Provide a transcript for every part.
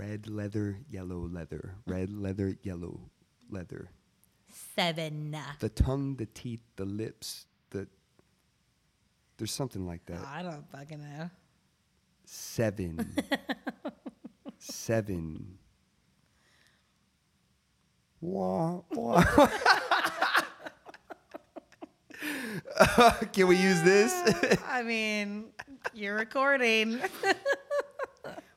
red leather, yellow leather, red leather, yellow leather. Seven. The tongue, the teeth, the lips, the. There's something like that. I don't fucking know. Seven. Seven. Wah, wah. Can we use this? I mean, you're recording.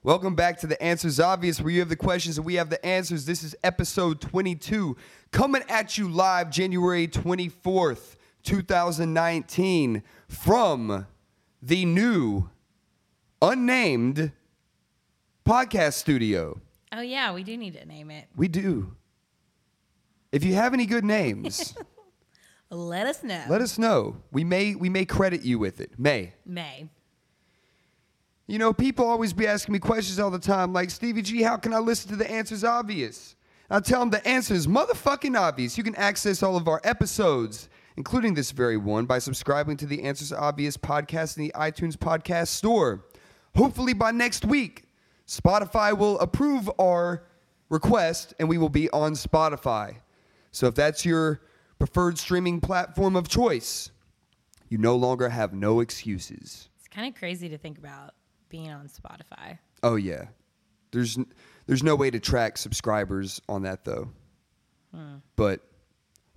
Welcome back to The Answers Obvious, where you have the questions and we have the answers. This is episode 22, coming at you live January 24th, 2019, from the new, unnamed podcast studio. oh yeah, we do need to name it. We do. If you have any good names, Let us know. let us know. We may we may credit you with it. May. May. You know, people always be asking me questions all the time, like Stevie G, how can I listen to the answers obvious? I tell them the answer is motherfucking obvious. You can access all of our episodes, including this very one, by subscribing to the Answers Obvious podcast in the iTunes podcast store. Hopefully by next week, Spotify will approve our request and we will be on Spotify. So if that's your preferred streaming platform of choice, you no longer have no excuses. It's kind of crazy to think about being on Spotify. Oh yeah, there's there's no way to track subscribers on that though. But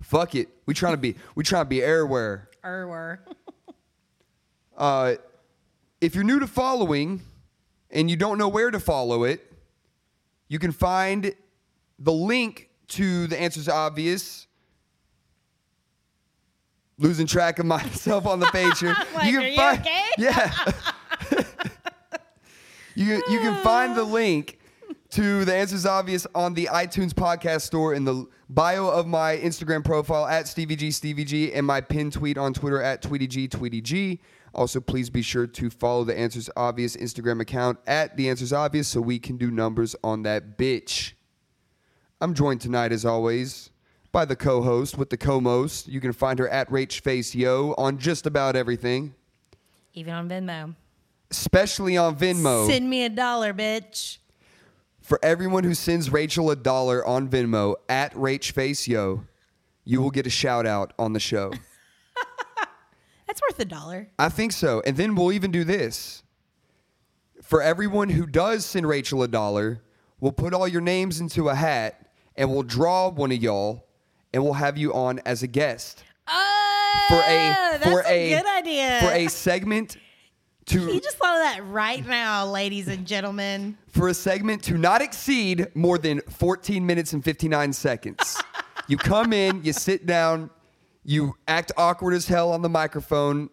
fuck it, we trying to be we trying to be everywhere. Erwer. Uh, if you're new to following and you don't know where to follow it, you can find the link to the answers obvious. Losing track of myself on the page here. Like, are you find, okay? Yeah. You can- you can find the ah. link to the answers obvious on the iTunes podcast store in the bio of my Instagram profile at Stevie G Stevie G and my pinned tweet on Twitter at Tweety G Tweety G. Also, please be sure to follow the Answers Obvious Instagram account at the Answers Obvious so we can do numbers on that bitch. I'm joined tonight, as always, by the co-host with the co-most. You can find her at RachFaceYo on just about everything, Even on Venmo. Especially on Venmo. Send me a dollar, bitch. For everyone who sends Rachel a dollar on Venmo at RachFaceYo, you will get a shout out on the show. That's worth a dollar. I think so. And then we'll even do this. For everyone who does send Rachel a dollar, we'll put all your names into a hat and we'll draw one of y'all and we'll have you on as a guest Oh, for a that's for a, a, good idea. for a segment to you just of that right now, ladies and gentlemen. for a segment to not exceed more than 14 minutes and 59 seconds. you come in, you sit down, you act awkward as hell on the microphone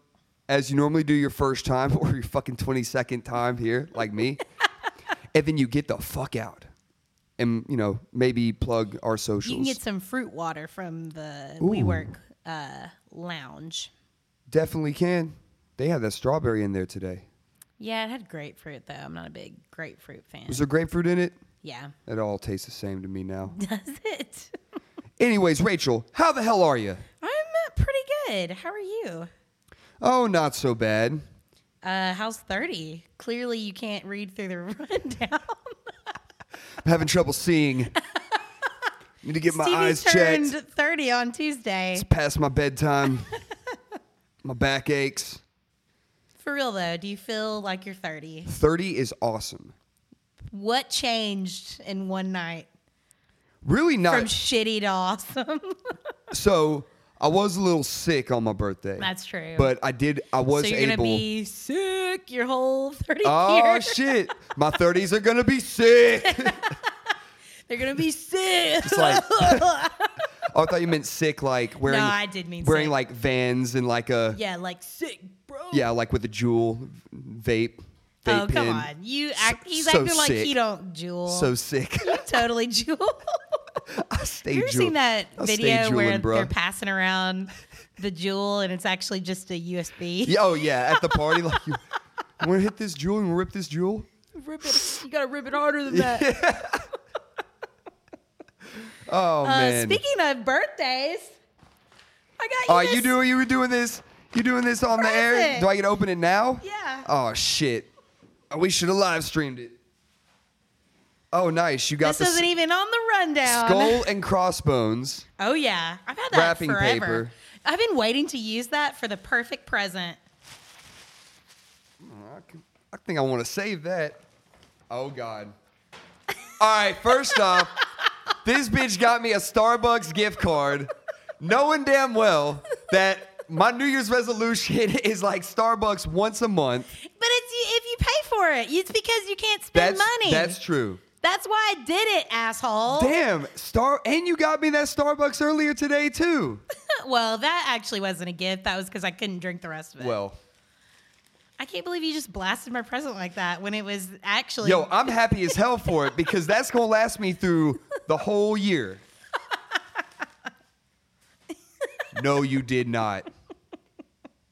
as you normally do your first time or your fucking 22nd time here, like me. and then you get the fuck out. And, you know, maybe plug our socials. You can get some fruit water from the Ooh. WeWork uh, lounge. Definitely can. They had that strawberry in there today. Yeah, it had grapefruit though. I'm not a big grapefruit fan. Was there grapefruit in it? yeah. It all tastes the same to me now. Does it? Anyways, Rachel, how the hell are you? I'm uh, pretty good. How are you? Oh, not so bad. Uh, how's 30? Clearly, you can't read through the rundown. I'm having trouble seeing. Need to get my Stevie eyes turned checked. 30 on Tuesday. It's past my bedtime. my back aches. For real though, do you feel like you're 30? 30 is awesome. What changed in one night Really not. from shitty to awesome? so I was a little sick on my birthday. That's true. But I did. I was so you're able. gonna be sick your whole 30 oh years. shit! My 30s are gonna be sick. They're gonna be sick. It's like. Oh, I thought you meant sick, like wearing. No, I did mean wearing sick. like Vans and like a yeah, like sick, bro. yeah, like with a Juul vape. vape Oh pen. come on, you act. He's so acting like sick. he don't Juul. So sick. you totally Juul. I stay you ever Juul- seen that I video where they're passing around the Juul and it's actually just a USB? Yeah, oh yeah, at the party, like you, you want to hit this Juul? To rip this Juul? Rip it. You gotta rip it harder than that. Oh Uh, man. speaking of birthdays, I got you. Oh, this- you doing? You were doing this? You doing this on the air? Do I get to open it now? Yeah. Oh shit! Oh, we should have live streamed it. Oh, nice. You got This the isn't even on the rundown. skull and crossbones. Oh yeah, I've had that Wrapping forever. paper. I've been waiting to use that for the perfect present. Oh, I, can- I think I want to save that. Oh God. All right, first off, this bitch got me a Starbucks gift card, knowing damn well that my New Year's resolution is like Starbucks once a month. But it's if you pay for it, it's because you can't spend That's money. that's true. That's why I did it, asshole. Damn, Star and you got me that Starbucks earlier today too. Well, that actually wasn't a gift. That was because I couldn't drink the rest of it. Well, I can't believe you just blasted my present like that when it was actually. yo, I'm happy as hell for it because that's gonna last me through the whole year. No, you did not.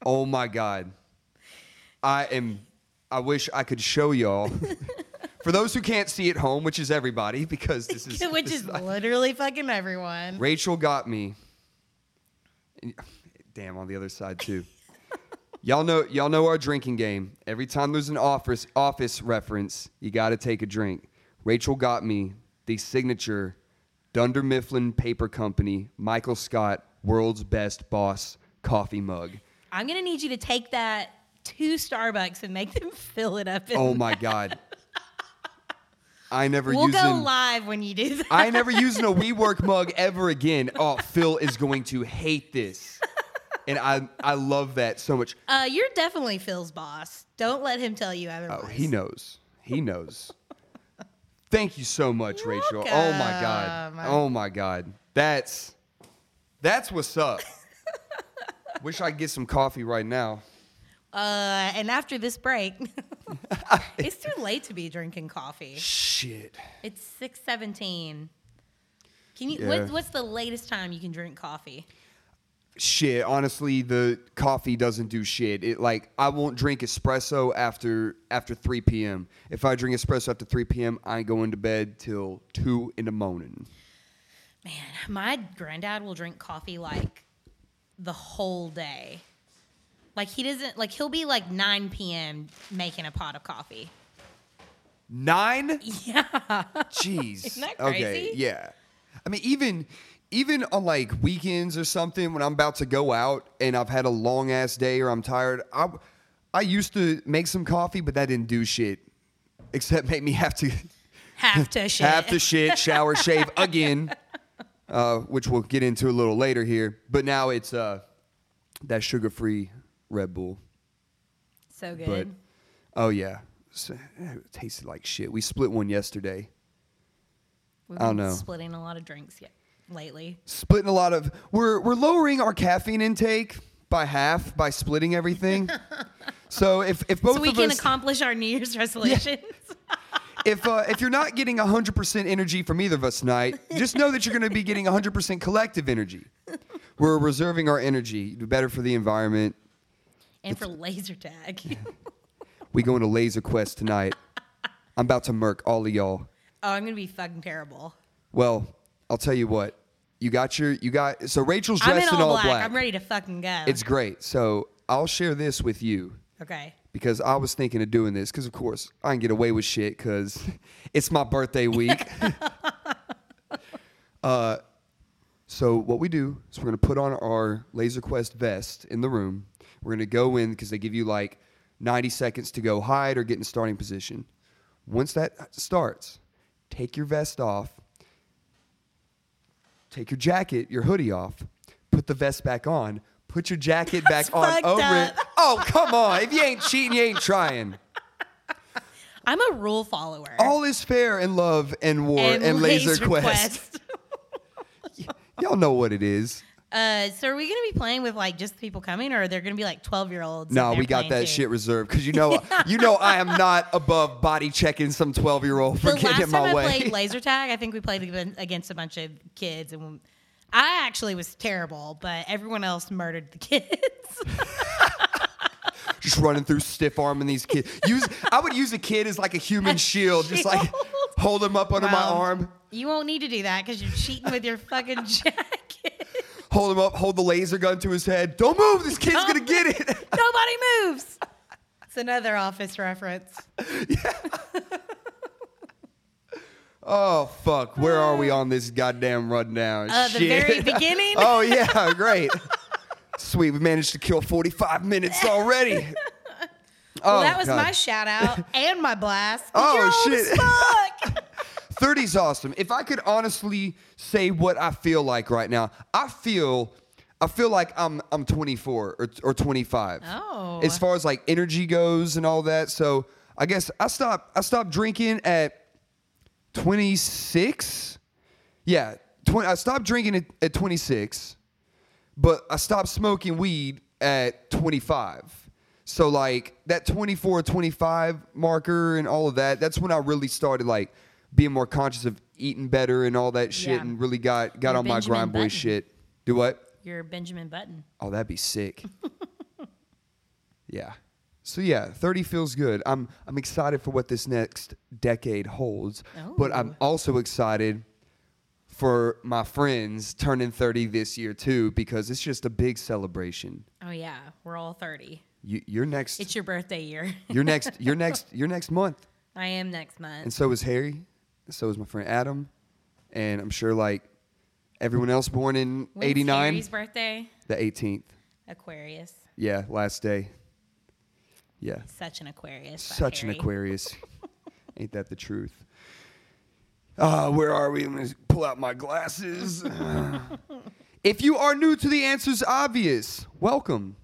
Oh my God. I am I wish I could show y'all. For those who can't see at home, which is everybody, because this is which this is literally fucking everyone. Rachel got me. Damn, on the other side too. y'all know y'all know our drinking game. Every time there's an office office reference, you got to take a drink. Rachel got me the signature Dunder Mifflin Paper Company Michael Scott World's Best Boss coffee mug. I'm gonna need you to take that to Starbucks and make them fill it up. In Oh my god. I never We'll using go live when you do that. I never using a WeWork mug ever again. Oh, Phil is going to hate this. And I I love that so much. Uh, you're definitely Phil's boss. Don't let him tell you otherwise. Oh, he knows. He knows. Thank you so much, Rachel. Oh my god. Oh my god. That's that's what's up. Wish I could get some coffee right now. Uh, and after this break, it's too late to be drinking coffee. Shit. It's six seventeen. Can you? Yeah. What, what's the latest time you can drink coffee? Shit. Honestly, the coffee doesn't do shit. It like I won't drink espresso after after 3 p.m. If I drink espresso after 3 p.m., I ain't going to bed till two in the morning. Man, my granddad will drink coffee like the whole day. Like he doesn't like he'll be like 9 p.m. making a pot of coffee. Nine? Yeah. Jeez. Isn't that Okay, yeah. I mean, even even on like weekends or something when I'm about to go out and I've had a long ass day or I'm tired, I I used to make some coffee, but that didn't do shit except make me have to Have to shit. have to shit, shower, shave again, uh, which we'll get into a little later here. But now it's uh, that sugar free Red Bull. so good. But oh yeah, So, it tasted like shit. We split one yesterday. We've I don't been know. splitting a lot of drinks yet lately. splitting a lot of we're we're lowering our caffeine intake by half by splitting everything. so if if both so we of can us accomplish our New Year's resolutions. If uh, if you're not getting 100% energy from either of us tonight, just know that you're going to be getting 100% collective energy. We're reserving our energy. Better for the environment. and for laser tag. We go into Laser Quest tonight. I'm about to murk all of y'all. oh, I'm gonna be fucking terrible. Well, I'll tell you what. You got your you got so Rachel's I'm dressed in all, black. I'm ready to fucking go. It's great. So I'll share this with you. okay. Because I was thinking of doing this because, of course, I can get away with shit because it's my birthday week. uh, so what we do is we're gonna put on our Laser Quest vest in the room. We're gonna go in because they give you like 90 seconds to go hide or get in starting position. Once that starts, take your vest off, take your jacket, your hoodie off, put the vest back on, put your jacket back That's on over up. it. Oh, come on. If you ain't cheating, you ain't trying. I'm a rule follower. All is fair in love and war and, laser, quest. Y'all know what it is. Uh, so are we gonna be playing with like just people coming, or are there gonna be like 12 year olds? No, we got that shit reserved because you know, you know, I am not above body checking some twelve year old for The getting last in my time I way. played laser tag, I think we played against a bunch of kids, and I actually was terrible, but everyone else murdered the kids. just running through stiff arming these kids. Use I would use a kid as like a human shield, just like hold him up under my arm, You won't need to do that because you're cheating with your fucking jacket. hold him up, hold the laser gun to his head. Don't move, this kid's gonna get it. Nobody moves. It's another office reference. Oh fuck! Where are we on this goddamn rundown? Uh, the Shit. very beginning. oh yeah, great. Sweet, we managed to kill 45 minutes already. well, Oh, that was God. my shout out and my blast. Oh, shit. fuck. 30's awesome. If I could honestly say what I feel like right now, I feel I feel like I'm I'm 24 or, or 25. Oh. As far as like energy goes and all that. So I guess I stopped I stopped drinking at 26. Yeah, 20, I stopped drinking at, at 26, but I stopped smoking weed at 25. So like that 24 25 marker and all of that, that's when I really started like being more conscious of eating better and all that shit Yeah. and really got got You're on my Benjamin grind boy shit. Do what? You're Benjamin Button. Oh, that'd be sick. yeah. So yeah, 30 feels good. I'm I'm excited for what this next decade holds, but I'm oh. also excited for my friends turning 30 this year too because it's just a big celebration. Oh yeah, we're all 30. You, you're next. It's your birthday year. you're next. You're next. You're next month, I am next month. and so is Harry. So is my friend Adam, and I'm sure like everyone else born in When's '89, Harry's birthday? the 18th. Aquarius. Yeah, last day. Yeah. Such an Aquarius. Such an Aquarius. Ain't that the truth? Uh, where are we? Let me pull out my glasses. if you are new to the answers obvious, welcome.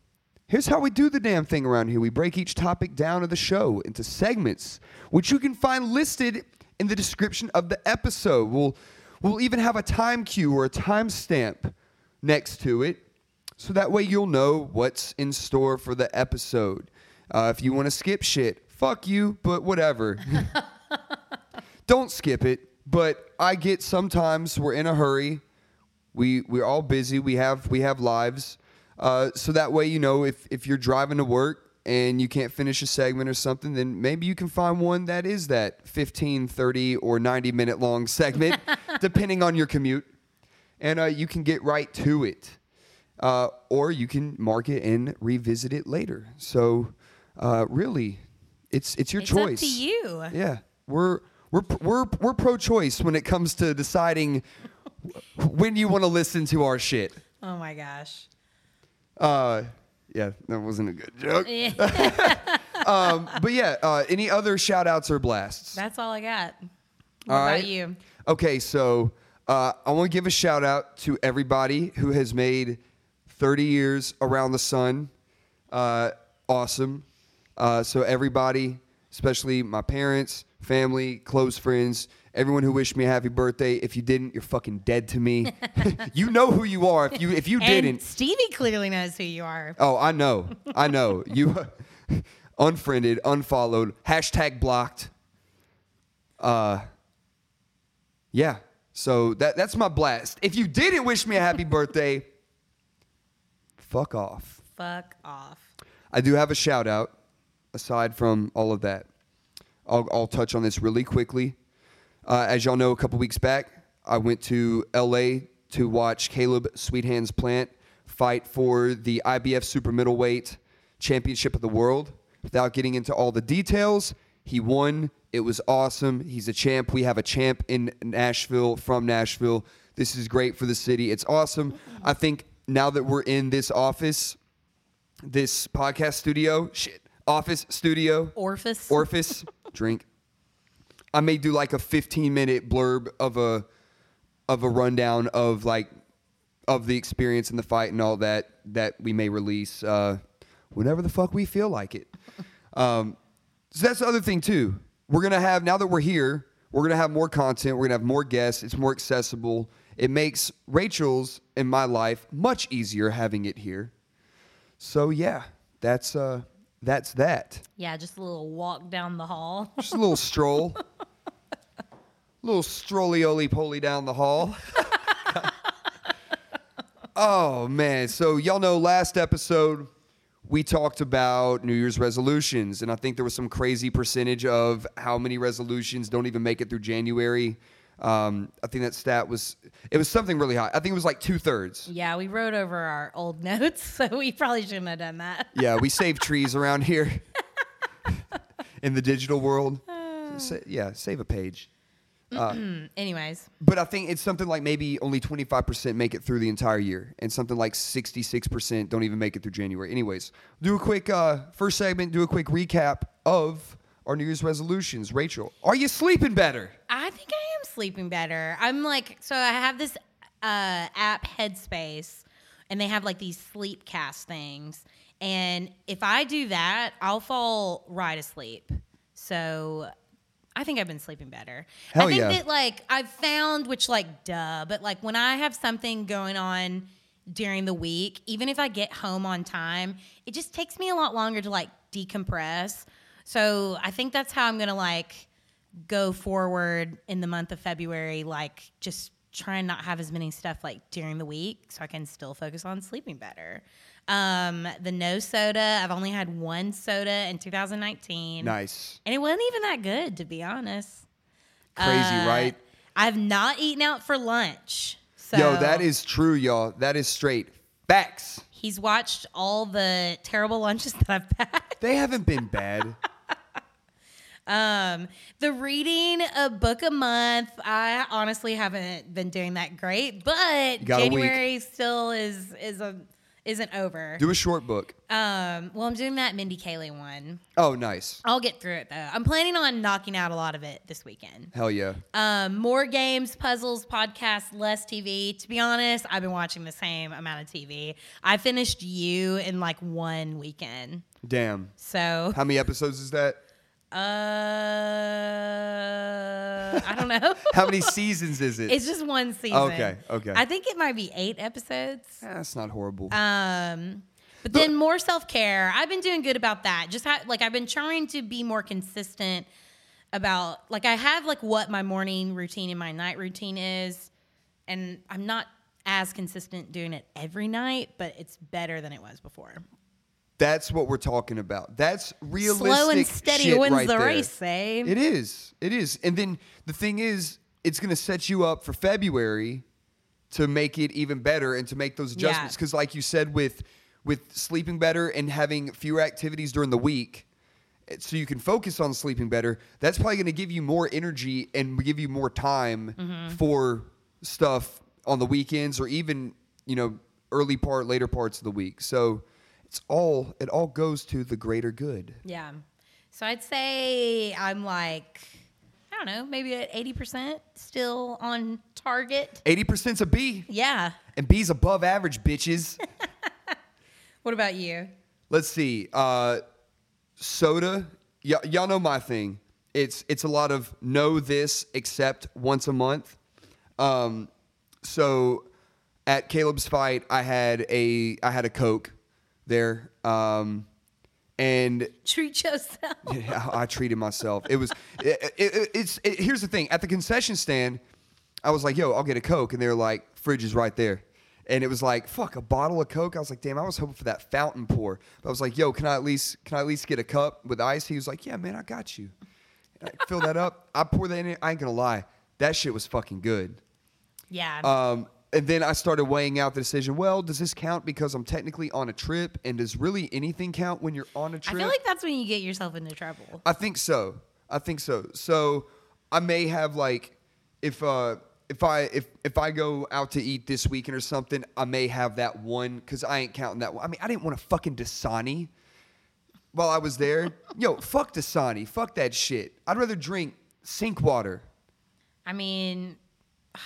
Here's how we do the damn thing around here. We break each topic down of the show into segments, which you can find listed in the description of the episode. We'll we'll even have a time cue or a timestamp next to it, so that way you'll know what's in store for the episode. Uh, if you want to skip shit, fuck you, but whatever. Don't skip it. But I get sometimes we're in a hurry. We we're all busy. We have we have lives. Uh, so that way, you know, if if you're driving to work and you can't finish a segment or something, then maybe you can find one that is that 15, 30, or 90 minute long segment, depending on your commute. And uh, you can get right to it. Uh, or you can mark it and revisit it later. So uh, really, it's it's your It's choice. up to you. Yeah, we're we're we're we're pro-choice when it comes to deciding when you want to listen to our shit. Oh my gosh. Uh, yeah, that wasn't a good joke. um, but yeah, uh, any other shout outs or blasts? That's all I got. What All about right. you? Okay, so uh, I want to give a shout out to everybody who has made 30 years around the sun. Uh, awesome. Uh, so, everybody, especially my parents, family, close friends, everyone who wished me a happy birthday. If you didn't, you're fucking dead to me. you know who you are. If you if you And didn't, Stevie clearly knows who you are. Oh, I know. I know. You unfriended, unfollowed, hashtag blocked. Uh yeah. So that that's my blast. If you didn't wish me a happy birthday, fuck off. Fuck off. I do have a shout out aside from all of that. I'll, I'll touch on this really quickly. Uh, as y'all know, a couple weeks back, I went to LA to watch Caleb Sweethands Plant fight for the IBF Super Middleweight Championship of the World. Without getting into all the details, he won. It was awesome. He's a champ. We have a champ in Nashville from Nashville. This is great for the city. It's awesome. I think now that we're in this office, this podcast studio, shit, office studio, Orphis. orifice, drink. I may do like a 15 minute blurb of a of a rundown of like of the experience in the fight and all that that we may release uh, whenever the fuck we feel like it. Um, so that's the other thing too. We're gonna have now that we're here, we're gonna have more content. We're gonna have more guests. It's more accessible. It makes Rachel's in my life much easier having it here. So yeah, that's uh, that's that. yeah, just a little walk down the hall. Just a little stroll. little strolly poly down the hall. oh man. So y'all know last episode we talked about New Year's resolutions, and I think there was some crazy percentage of how many resolutions don't even make it through January. Um, I think that stat was it was something really high. I think it was like two thirds. yeah, we wrote over our old notes, so we probably shouldn't have done that. Yeah, we save trees around here in the digital world. Sa- yeah, save a page. Anyways, But I think it's something like maybe only 25% make it through the entire year, and something like 66% don't even make it through January. Anyways, do a quick uh, first segment, do a quick recap of our New Year's resolutions. Rachel, are you sleeping better? I think I am sleeping better. I'm like, so I have this uh, app, Headspace, and they have like these sleep cast things. And if I do that, I'll fall right asleep. So I think I've been sleeping better. Hell I think yeah. that like I've found, which like duh, but like when I have something going on during the week, even if I get home on time, it just takes me a lot longer to like decompress. So I think that's how I'm gonna like go forward in the month of February, like just try and not have as many stuff like during the week so I can still focus on sleeping better. Um, the no soda, I've only had one soda in 2019. Nice. And it wasn't even that good, to be honest. Crazy, Uh, right? I've not eaten out for lunch. So Yo, that is true, y'all. That is straight facts. He's watched all the terrible lunches that I've had. They haven't been bad. Um, the reading a book a month, I honestly haven't been doing that great, but got a week. January still is is a isn't over. Do a short book. Um, well, I'm doing that Mindy Kaling one. Oh, nice. I'll get through it though. I'm planning on knocking out a lot of it this weekend. Hell yeah. Um, more games, puzzles, podcasts, less TV. To be honest, I've been watching the same amount of TV. I finished You in like one weekend. Damn. So, How many episodes is that? Uh, I don't know. How many seasons is it? it's just one season. Okay, okay. I think it might be eight episodes. That's not horrible. Um, but then more self care. I've been doing good about that. Just ha- like I've been trying to be more consistent about like I have like what my morning routine and my night routine is, and I'm not as consistent doing it every night, but it's better than it was before. That's what we're talking about. That's realistic. Slow and steady wins right the there. race, eh? It is. It is. And then the thing is, it's going to set you up for February to make it even better and to make those adjustments. Because, like you said, with with sleeping better and having fewer activities during the week, so you can focus on sleeping better. That's probably going to give you more energy and give you more time Mm-hmm. for stuff on the weekends or even you know early part, later parts of the week. So it's all it all goes to the greater good. Yeah. So I'd say I'm like, I don't know, maybe at 80% still on target. Eighty percent's a B. Yeah. And B's above average, bitches. What about you? Let's see. Uh, soda. Y- y'all know my thing. It's it's a lot of know this except once a month. Um, so at Caleb's fight, I had a I had a Coke there. Um, and Treat yourself. Yeah, I treated myself. It was. It, it, it's. It, here's the thing. At the concession stand, I was like, "Yo, I'll get a Coke," and they're like, "Fridge is right there." And it was like, "Fuck, a bottle of Coke." I was like, "Damn, I was hoping for that fountain pour." But I was like, "Yo, can I at least can I at least get a cup with ice?" He was like, "Yeah, man, I got you." And I fill that up. I pour that in. I ain't gonna lie, that shit was fucking good. Yeah. Um, and then I started weighing out the decision. Well, does this count because I'm technically on a trip? And does really anything count when you're on a trip? I feel like that's when you get yourself into trouble. I think so. I think so. So I may have like if uh if I if if I go out to eat this weekend or something, I may have that one because I ain't counting that one. I mean, I didn't want a fucking Dasani while I was there. Yo, fuck Dasani. Fuck that shit. I'd rather drink sink water. I mean,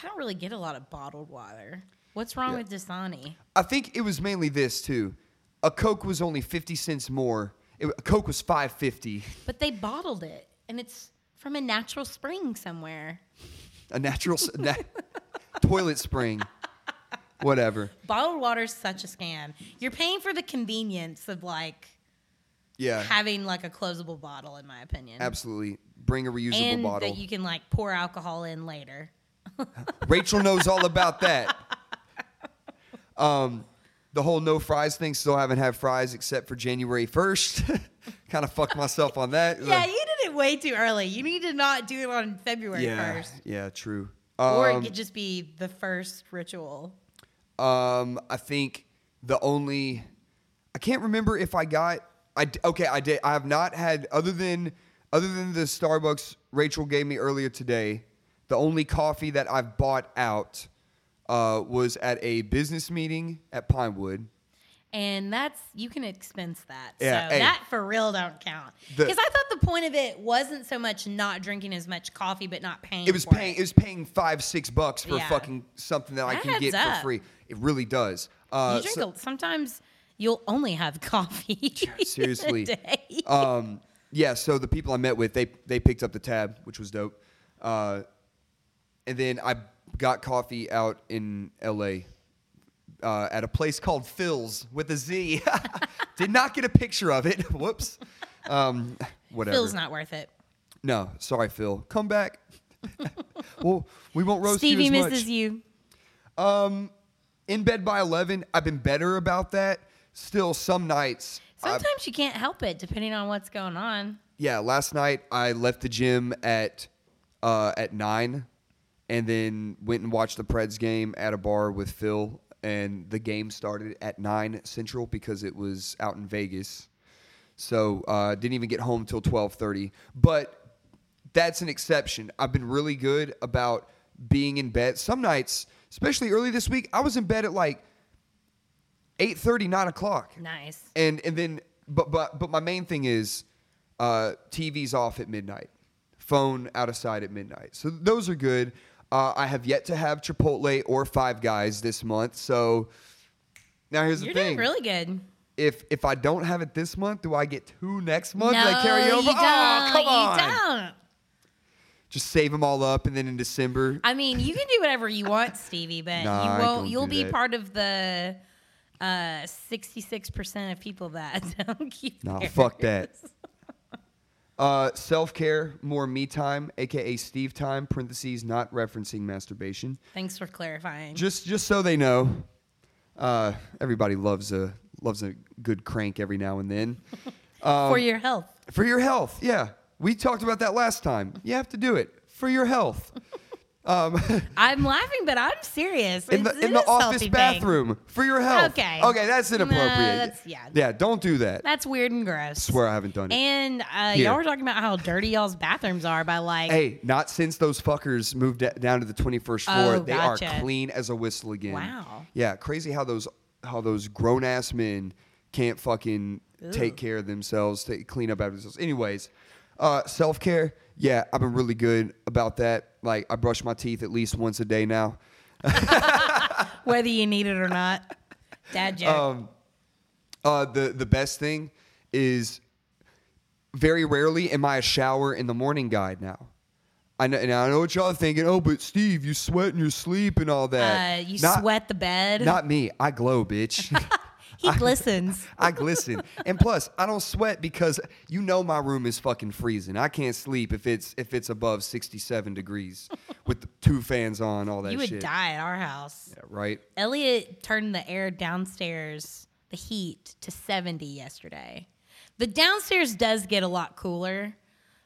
I don't really get a lot of bottled water. What's wrong Yeah. with Dasani? I think it was mainly this too. A Coke was only fifty cents more. It, a Coke was five fifty. But they bottled it, and it's from a natural spring somewhere. A natural na- toilet spring. Whatever. Bottled water is such a scam. You're paying for the convenience of like Yeah. having like a closable bottle, in my opinion. Absolutely. Bring a reusable and bottle. that you can like pour alcohol in later. Rachel knows all about that. Um, the whole no fries thing, still haven't had fries except for January 1st. kind of fucked myself on that. Yeah, you did it way too early. You need to not do it on February yeah, 1st. yeah, true. Or it Um, could just be the first ritual. um, I think the only, I can't remember if I got, I okay, I did. I have not had other than other than the Starbucks Rachel gave me earlier today. The only coffee that I've bought out uh, was at a business meeting at Pinewood. And that's you can expense that. Yeah, so hey. that for real don't count. Because I thought the point of it wasn't so much not drinking as much coffee, but not paying. It was paying. It. was paying five, six bucks for Yeah. fucking something that I can get adds for free. It really does. Uh, you drink so- a, sometimes you'll only have coffee. seriously. um, yeah, so the people I met with, they they picked up the tab, which was dope. Uh, and then I got coffee out in L.A. Uh, at a place called Philz with a Z. Did not get a picture of it. Whoops. Um, whatever. Feels not worth it. No, sorry, Phil. Come back. well, we won't roast Stevie you as misses you. Um, in bed by eleven. I've been better about that. Still, some nights. Sometimes you can't help it, depending on what's going on. yeah, last night I left the gym at uh, at nine, and then went and watched the Preds game at a bar with Phil. And the game started at nine central because it was out in Vegas. So uh, didn't even get home till twelve thirty. But that's an exception. I've been really good about being in bed. Some nights, especially early this week, I was in bed at like 8.30, 9 o'clock Nice. and and then but but but my main thing is uh, TV's off at midnight, phone out of sight at midnight. So those are good. Uh, I have yet to have Chipotle or Five Guys this month. So now here's the thing. You're the thing: doing really good. if if I don't have it this month, do I get two next month? no, carry over? you don't. oh, come on! You don't. Just save them all up, and then in December, I mean, you can do whatever you want, Stevie, but Nah, I you won't. You'll do be that. part of the uh, sixty-six percent of people that don't keep. Nah, theirs. fuck that. Uh, self care, more me time, aka Steve time. Parentheses, not referencing masturbation. Thanks for clarifying. Just just so they know, uh, everybody loves a loves a good crank every now and then. Um, for your health. for your health, yeah. We talked about that last time. You have to do it for your health. Um, I'm laughing, but I'm serious. in the in the office bathroom for your health. Okay. Okay, that's No, inappropriate. that's- yeah. Yeah, don't do that. That's weird and gross. Swear I haven't done it. And uh, Here. y'all were talking about how dirty y'all's bathrooms are by like. Hey, not since those fuckers moved da- down to the 21st floor. Oh, they gotcha. are clean as a whistle again. Wow. Yeah, crazy how those how those grown ass men can't fucking take care of themselves, to clean up after themselves. Anyways, uh, self care. Yeah, I've been really good about that. Like I brush my teeth at least once a day now. whether you need it or not. Dad joke. Um, uh, the the best thing is very rarely am I a shower in the morning guy now. I know, and I know what y'all are thinking. Oh, but Steve, you sweat in your sleep and all that. uh, you Not- sweat the bed. Not me. I glow, bitch. he glistens. I glisten. And plus, I don't sweat because you know my room is fucking freezing. I can't sleep if it's if it's above 67 degrees with the two fans on, all that you would shit. die at our house. Yeah, right? Elliot turned the air downstairs, the heat, to 70 yesterday. The downstairs does get a lot cooler,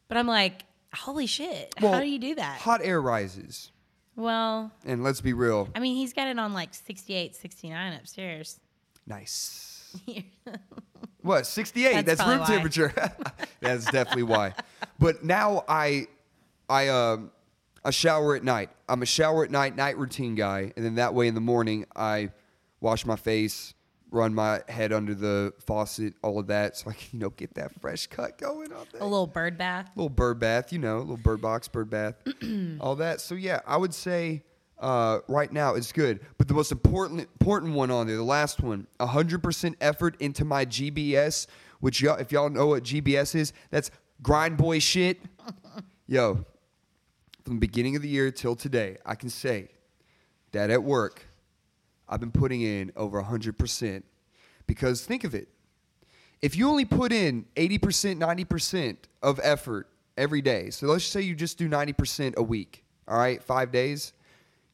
but I'm like, holy shit. Well, how do you do that? Hot air rises. well, And let's be real. I mean, he's got it on like 68, 69 upstairs. Nice. What, 68? That's That's, room why. temperature. That's definitely why. But now I I um I shower at night. I'm a shower at night night routine guy, and then that way in the morning I wash my face, run my head under the faucet, all of that, so I can you know get that fresh cut going on there. A little bird bath. little bird bath, you know, little bird box, bird bath, all that. So yeah, I would say uh, right now it's good. But the most important important one on there, the last one, 100% effort into my GBS, which y'all, if y'all know what GBS is, that's grind boy shit. Yo, from the beginning of the year till today, I can say that at work, I've been putting in over 100%. Because think of it. If you only put in 80%, 90% of effort every day, so let's say you just do 90% a week, all right, five days,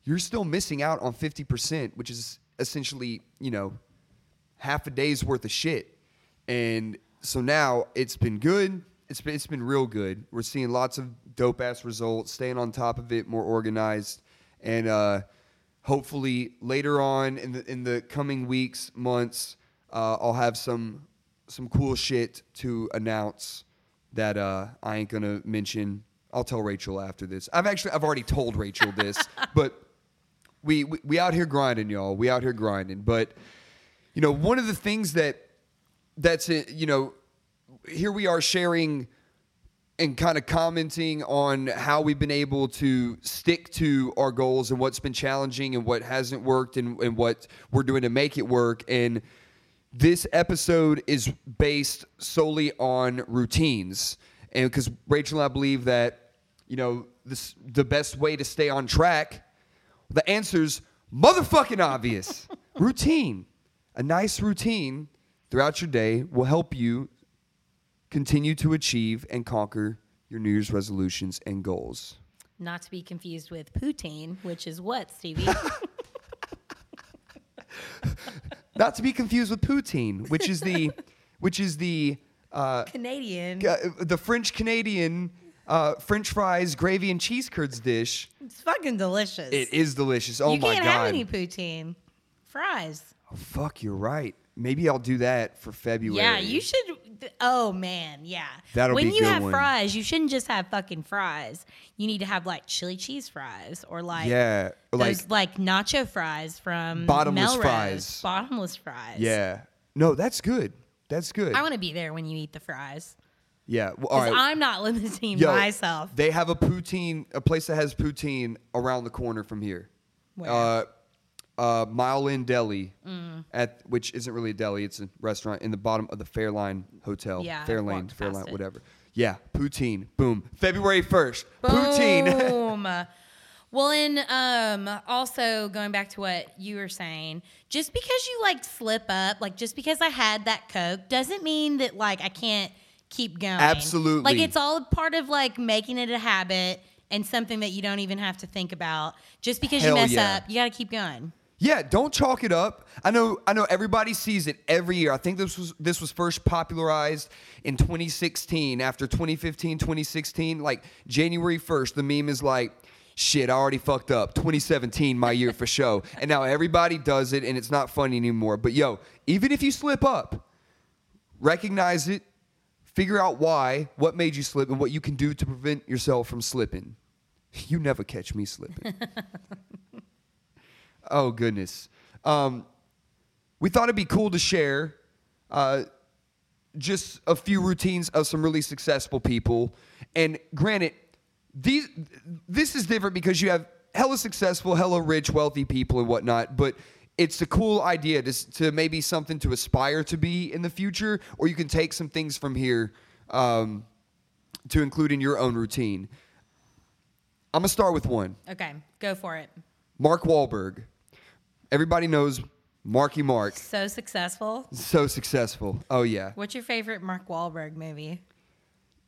you're still missing out on 50%, which is essentially, you know, half a day's worth of shit. And so now it's been good. It's been, it's been real good. We're seeing lots of dope ass results, staying on top of it, more organized. And uh, hopefully later on in the, in the coming weeks, months, uh, I'll have some, some cool shit to announce that uh, I ain't going to mention I'll tell Rachel after this. I've actually I've already told Rachel this, but we, we out here grinding, y'all. We out here grinding. But you know, one of the things that that's it, you know, here we are sharing and kind of commenting on how we've been able to stick to our goals and what's been challenging and what hasn't worked and, and what we're doing to make it work. And this episode is based solely on routines. And because Rachel and I believe that, you know, this, the best way to stay on track, the answer's motherfucking obvious. routine. A nice routine throughout your day will help you continue to achieve and conquer your New Year's resolutions and goals. Not to be confused with poutine, which is what, Stevie? Not to be confused with poutine, which is the, which is the, uh, Canadian. the French Canadian uh, French fries, gravy, and cheese curds dish. It's fucking delicious. It is delicious. Oh you my god! You can't have any poutine. Fries. Oh, fuck, you're right. Maybe I'll do that for February. Yeah, you should. Oh man, yeah. That'll when be you have one. fries, you shouldn't just have fucking fries. You need to have like chili cheese fries or like Yeah, like like nacho fries from Bottomless Melrose. fries. Bottomless fries. yeah. No, that's good. That's good. I want to be there when you eat the fries. Yeah. Well, all Because right. I'm not limiting Yo, myself. They have a poutine, a place that has poutine around the corner from here. Where? Uh, uh, Mile End Deli, Mm. at which isn't really a deli; it's a restaurant in the bottom of the Fairline Hotel. Yeah, Fairlane, Fairline, whatever. Yeah, poutine. Boom. February first. Poutine. Boom. well, and um, also going back to what you were saying, just because you like slip up, like just because I had that Coke, doesn't mean that like I can't keep going. Absolutely. Like it's all part of like making it a habit and something that you don't even have to think about. Just because Hell you mess yeah. up, you got to keep going. Yeah, don't chalk it up. I know I know everybody sees it every year. I think this was this was first popularized in 2016 after 2015, 2016, like January 1st, the meme is like Shit, I already fucked up. 2017, my year for show. And now everybody does it and it's not funny anymore. But yo, even if you slip up, recognize it, figure out why, what made you slip, and what you can do to prevent yourself from slipping. You never catch me slipping. Oh goodness. Um, we thought it'd be cool to share uh, just a few routines of some really successful people. And granted, these this is different because you have hella successful, hella rich, wealthy people and whatnot. But it's a cool idea to, to maybe something to aspire to be in the future, or you can take some things from here um, to include in your own routine. I'm gonna start with one. Okay, go for it. Mark Wahlberg. Everybody knows Marky Mark. So successful. So successful. Oh yeah. What's your favorite Mark Wahlberg movie?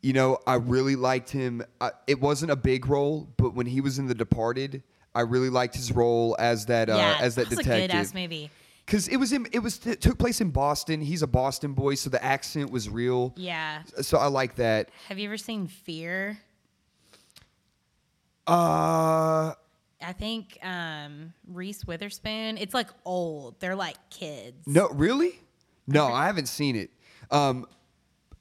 You know, I really liked him. I, it wasn't a big role, but when he was in The Departed, I really liked his role as that uh, yeah, as that that's a good ass detective. movie. Because it was in, it was it took place in Boston. He's a Boston boy, so the accent was real. Yeah. So I like that. Have you ever seen Fear? Uh, I think um, Reese Witherspoon. It's like old. They're like kids. no, really? No, I haven't seen it. Um,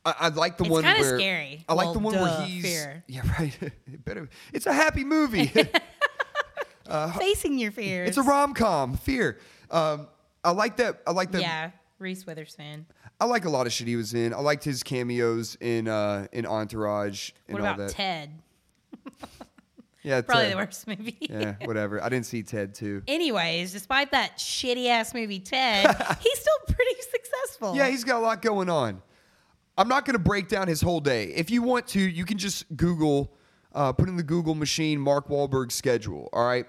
I, I like the It's one where scary. I like Well, the one duh, where he's Fear. yeah right. it better. It's a happy movie. Facing your fears. It's a rom com. Fear. Um, I like that. I like that. Yeah, Reese Witherspoon. I like a lot of shit he was in. I liked his cameos in uh, in Entourage and What all about that. Ted? Yeah, Probably Ted. the worst movie. Yeah, whatever. I didn't see Ted too. Anyways, despite that shitty ass movie Ted, he's still pretty successful. Yeah, he's got a lot going on. I'm not going to break down his whole day. If you want to, you can just Google, uh, put in the Google machine Mark Wahlberg's schedule. All right,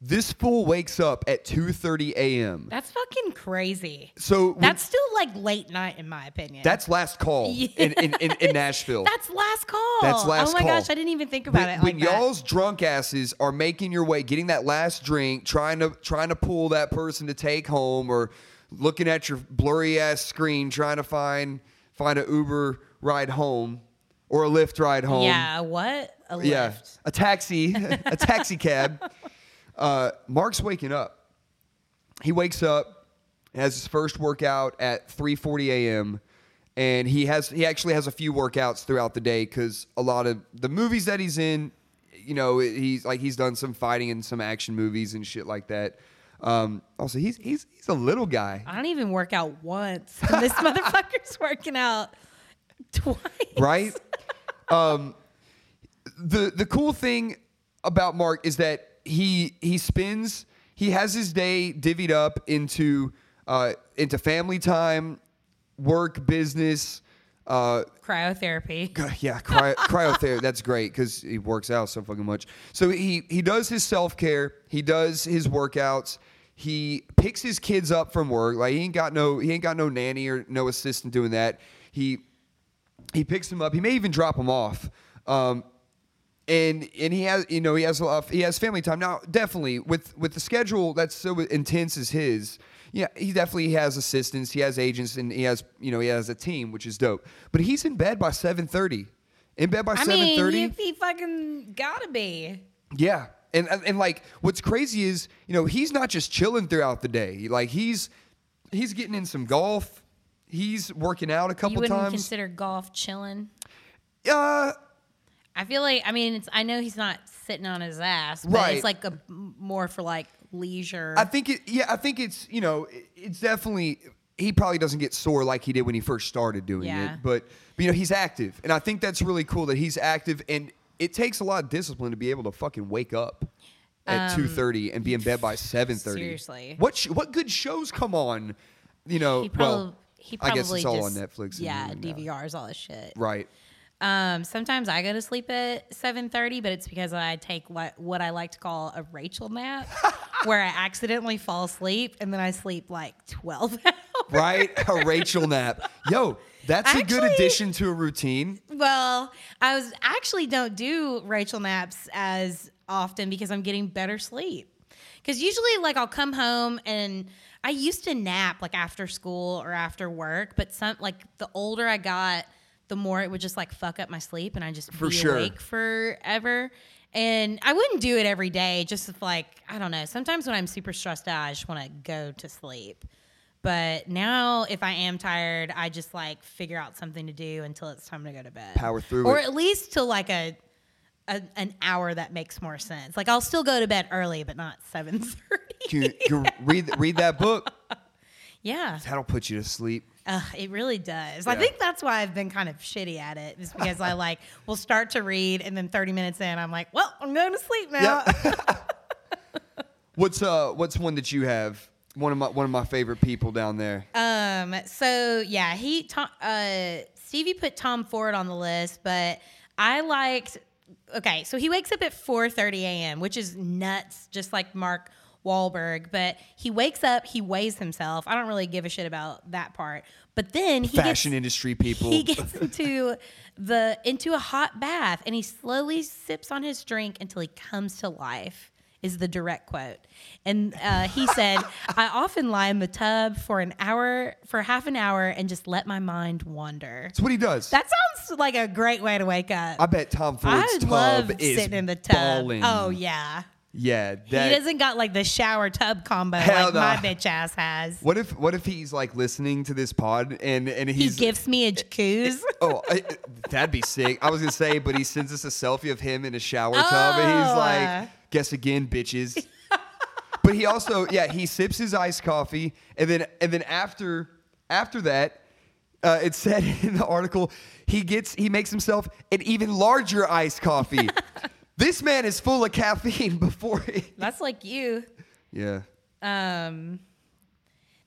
this fool wakes up at 2:30 a.m. That's fucking crazy. So That's still like late night in my opinion. that's last call Yeah. in, in, in, in Nashville. That's last call. That's last Oh my call. gosh, I didn't even think about when, it like when that. y'all's drunk asses are making your way, getting that last drink, trying to trying to pull that person to take home, or looking at your blurry ass screen, trying to find find a Uber ride home or a Lyft ride home. Yeah, what? A yeah, lift. a taxi, a taxi cab. Uh, Mark's waking up. He wakes up, has his first workout at 3:40 a.m. and he has he actually has a few workouts throughout the day because a lot of the movies that he's in, you know, he's like he's done some fighting and some action movies and shit like that. Um, also, he's he's he's a little guy, I don't even work out once. This motherfucker's working out twice. right? Um, the the cool thing about Mark is that he he spends he has his day divvied up into uh, into family time, work, business. Uh, Cryotherapy. Yeah, cry, cryotherapy. That's great because he works out so fucking much. So he he does his self care. He does his workouts. He picks his kids up from work. Like he ain't got no he ain't got no nanny or no assistant doing that. He he picks them up. He may even drop them off. Um, and and he has you know he has a lot of, he has family time now. Definitely with with the schedule that's so intense as his. Yeah, he definitely has assistants. He has agents, and he has you know he has a team, which is dope. But he's in bed by seven thirty. In bed by seven thirty. I mean, if he fucking gotta be. Yeah. And, and and like what's crazy is, you know, he's not just chilling throughout the day. Like he's he's getting in some golf. He's working out a You couple wouldn't times. consider golf chilling. uh I feel like I mean it's I know he's not sitting on his ass, but Right. it's like a more for like leisure. I think it yeah, I think it's, you know, it- it's definitely he probably doesn't get sore like he did when he first started doing Yeah. it, but, but you know, he's active. And I think that's really cool that he's active and it takes a lot of discipline to be able to fucking wake up at two thirty and be in bed by seven thirty. Um, seriously. what sh- what good shows come on? You know, he probably I guess it's all just, on Netflix. and Yeah, now. DVRs, all this shit. Right. Um, sometimes I go to sleep at seven thirty, but it's because I take what what I like to call a Rachel nap, where I accidentally fall asleep and then I sleep like twelve hours. Right? A Rachel nap. Yo, that's a good addition to a routine. Well, I was actually don't do Rachel naps as often because I'm getting better sleep. Because usually, like, I'll come home and I used to nap like after school or after work, but some like the older I got, the more it would just like fuck up my sleep and I just For be sure. awake forever. And I wouldn't do it every day, just if, like I don't know. Sometimes when I'm super stressed out, I just want to go to sleep. But now, if I am tired, I just like figure out something to do until it's time to go to bed. Power through or it. at least till like a, a an hour that makes more sense. Like I'll still go to bed early, but not seven thirty. You, read read that book. Yeah, That'll put you to sleep. uh, it really does. I think that's why I've been kind of shitty at it. is because I like will start to read, and then thirty minutes in, I'm like, well, I'm going to sleep now. What's uh what's one that you have? One of my one of my favorite people down there. Um. So yeah, he Tom, uh Stevie put Tom Ford on the list, but I liked. Okay, so he wakes up at 4:30 a.m., which is nuts, just like Mark Wahlberg. But he wakes up, he weighs himself. I don't really give a shit about that part. But then he Fashion gets, industry people. he gets into the into a hot bath and he slowly sips on his drink until he comes to life is the direct quote and uh, he said i often lie in the tub for an hour for half an hour and just let my mind wander That's what he does. that sounds like a great way to wake up I bet Tom Ford's I tub love is sitting in the tub ballin'. oh yeah yeah. he doesn't got like the shower tub combo Hell like no. my bitch ass has what if what if he's like listening to this pod and and he gifts me a jacuzzi Oh, I, that'd be sick. I was gonna say, but he sends us a selfie of him in a shower tub, and he's like, "Guess again, bitches." but he also, yeah, he sips his iced coffee, and then and then after after that, uh, it said in the article, he gets he makes himself an even larger iced coffee. this man is full of caffeine before he. that's like you Yeah. Um,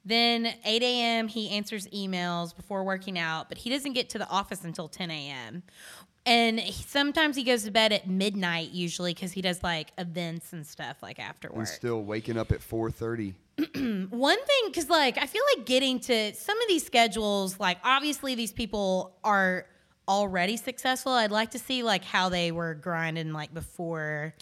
then 8 a.m. he answers emails before working out, but he doesn't get to the office until 10 a.m. And he, sometimes he goes to bed at midnight usually because he does like events and stuff like after And still waking up at four thirty. One thing, because like I feel like getting to some of these schedules, like obviously these people are already successful. I'd like to see like how they were grinding like before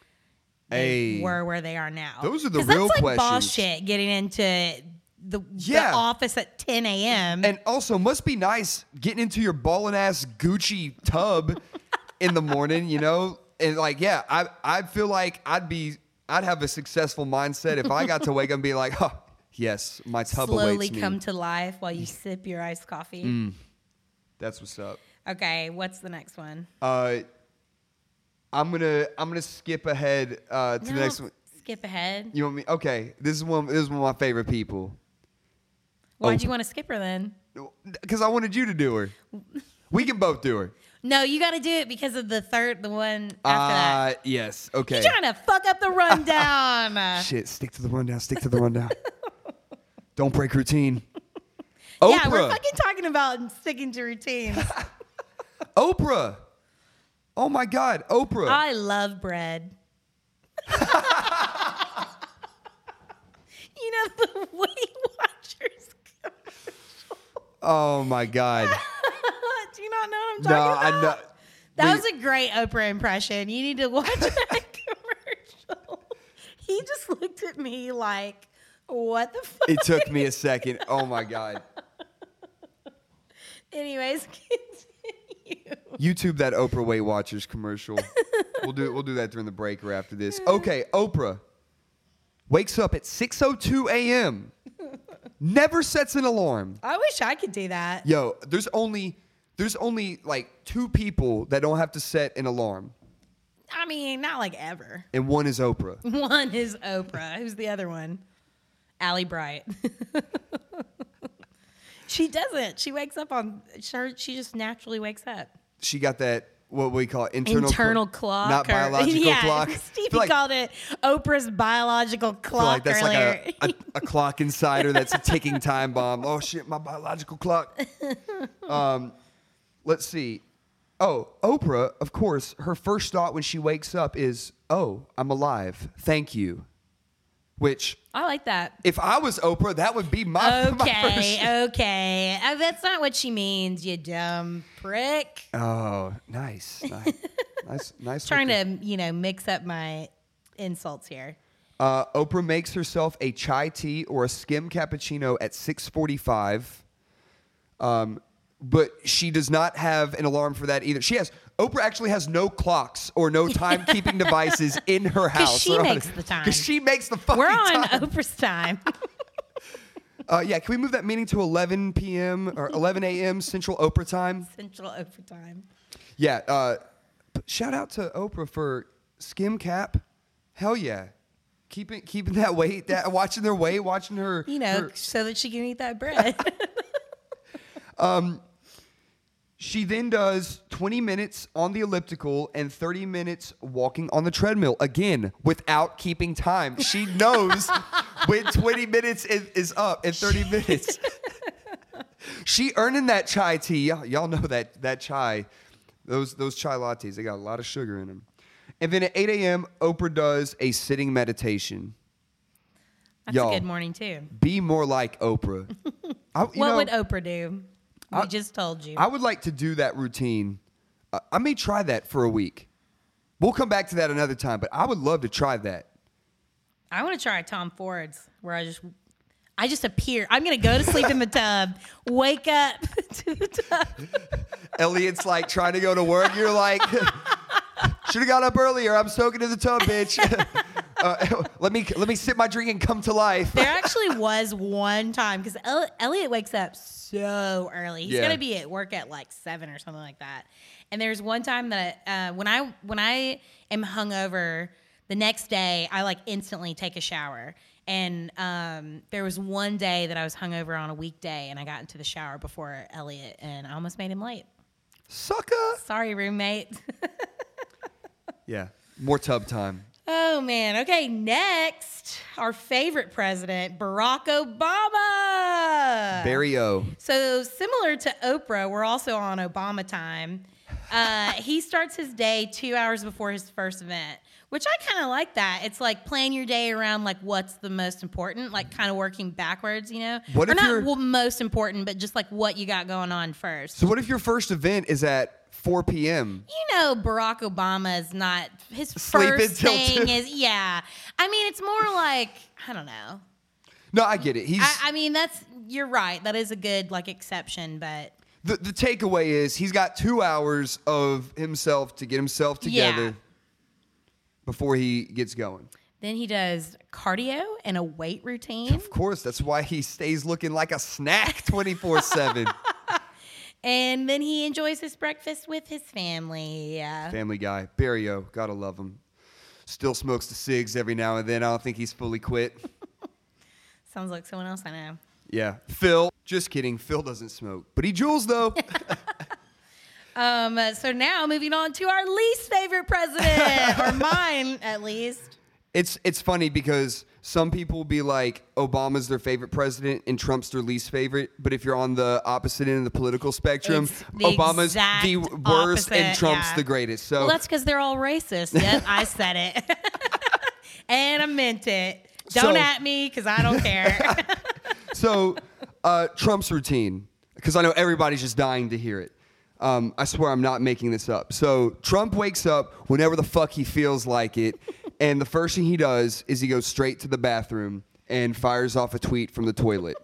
they Hey. were where they are now. Those are the real that's like boss questions. shit. Getting into the, Yeah. the office at 10 a.m. And also, must be nice getting into your ballin' ass Gucci tub in the morning, you know? And like, yeah, I I feel like I'd be I'd have a successful mindset if I got to wake up and be like, oh, yes, my tub slowly awaits me. come to life while you sip your iced coffee. Mm. That's what's up. Okay, what's the next one? Uh, I'm gonna I'm gonna skip ahead uh, to No, the next one. Skip ahead. You want me? Okay, this is one. This is one of my favorite people. Why'd Oh. you want to skip her then? Because I wanted you to do her. We can both do her. No, you got to do it because of the third, the one after that. Uh, yes. Okay. You're trying to fuck up the rundown. Shit. Stick to the rundown. Stick to the rundown. Don't break routine. Yeah, we're fucking talking about sticking to routines. Oprah. Oh my God, Oprah. I love bread. you know the Watchers. Oh my God. Do you not know what I'm no, talking I about? know. That was a great Oprah impression. You need to watch that commercial. He just looked at me like, "What the fuck?" it took me a second. Oh my God. Anyways, continue. YouTube that Oprah Weight Watchers commercial. we'll do we'll do that during the break or after this. Okay, Oprah wakes up at 6:02 a.m. Never sets an alarm. I wish I could do that. Yo, there's only there's only like two people that don't have to set an alarm, I mean, not like ever. and one is Oprah. One is Oprah. Who's the other one? Allie Bright. she doesn't. She wakes up on. She she just naturally wakes up. She got that what we call it, internal Internal cl- clock. not or- biological yeah, clock. Stevie like- called it Oprah's biological clock like that's earlier. like a, a, a clock insider that's a ticking time bomb. Oh shit, my biological clock. Um, let's see. Oh, Oprah, of course, her first thought when she wakes up is, "Oh, I'm alive. Thank you." Which, I like that. if I was Oprah, that would be my, my Okay, first. okay. Uh, that's not what she means, you dumb prick. Oh, nice, nice, nice, nice. Trying looking. to, you know, mix up my insults here. Uh, Oprah makes herself a chai tea or a skim cappuccino at 6:45. Um, but she does not have an alarm for that either. She has Oprah actually has no clocks or no timekeeping devices in her house. she makes the time. Because she makes the fucking time. We're on time. Oprah's time. Uh, yeah, can we move that meeting to 11 p.m. or 11 a.m. Central Oprah time? Central Oprah time. Yeah. Uh, shout out to Oprah for skim cap. Hell yeah. Keeping keeping that weight, that watching their weight, watching her. You know, her- so that she can eat that bread. She then does 20 minutes on the elliptical and 30 minutes walking on the treadmill. Again, without keeping time. She knows when 20 minutes is, is up and 30 minutes. she earning that chai tea. Y'all, y'all know that that chai, those those chai lattes, they got a lot of sugar in them. And then at 8 a.m., Oprah does a sitting meditation. That's Y'all. a good morning too. Be more like Oprah. I, you What know, would Oprah do? We I- just told you. I would like to do that routine. Uh, I may try that for a week. We'll come back to that another time, but I would love to try that. I want to try Tom Ford's, where I just, I just appear. I'm gonna go to sleep in the tub, wake up to the tub. Elliot's like trying to go to work. You're like, should have got up earlier. I'm soaking in the tub, bitch. Uh, let me let me sip my drink and come to life. There actually was one time because Elliot wakes up so early. He's Yeah. gonna be at work at like seven or something like that. And there's one time that uh, when I when I am hungover, the next day I like instantly take a shower. And um, there was one day that I was hungover on a weekday, and I got into the shower before Elliot, and I almost made him late. Sucker. Sorry, roommate. Yeah, more tub time. Oh man. Okay, next, our favorite president, Barack Obama. Barry O. So similar to Oprah, we're also on Obama time. Uh, he starts his day two hours before his first event, which I kind of like that. It's like plan your day around like what's the most important, like kind of working backwards, you know? What or if not well, most important, but just like what you got going on first. So what if your first event is at 4 p.m.? you know Barack Obama is not his Sleep first thing two. is yeah. I mean, it's more like I don't know. No, I get it. He's I, I mean, that's you're right. That is a good like exception, but the, the takeaway is he's got two hours of himself to get himself together Yeah. Before he gets going. then he does cardio and a weight routine. Of course, that's why he stays looking like a snack 24 7. And then he enjoys his breakfast with his family. Yeah. Family Guy, Barry O, gotta love him. Still smokes the cigs every now and then. I don't think he's fully quit. Sounds like someone else I know. Yeah, Phil. Just kidding. Phil doesn't smoke, but he Juuls though. Um, so now moving on to our least favorite president, or mine at least. it's it's funny because some people will be like Obama's their favorite president and Trump's their least favorite. But if you're on the opposite end of the political spectrum, the Obama's the worst and Trump's yeah. the greatest. So Well, that's because they're all racist. Yep, I said it. and I meant it. Don't So- at me because I don't care. so uh, Trump's routine, because I know everybody's just dying to hear it. Um, I swear I'm not making this up. So Trump wakes up whenever the fuck he feels like it, and the first thing he does is he goes straight to the bathroom and fires off a tweet from the toilet.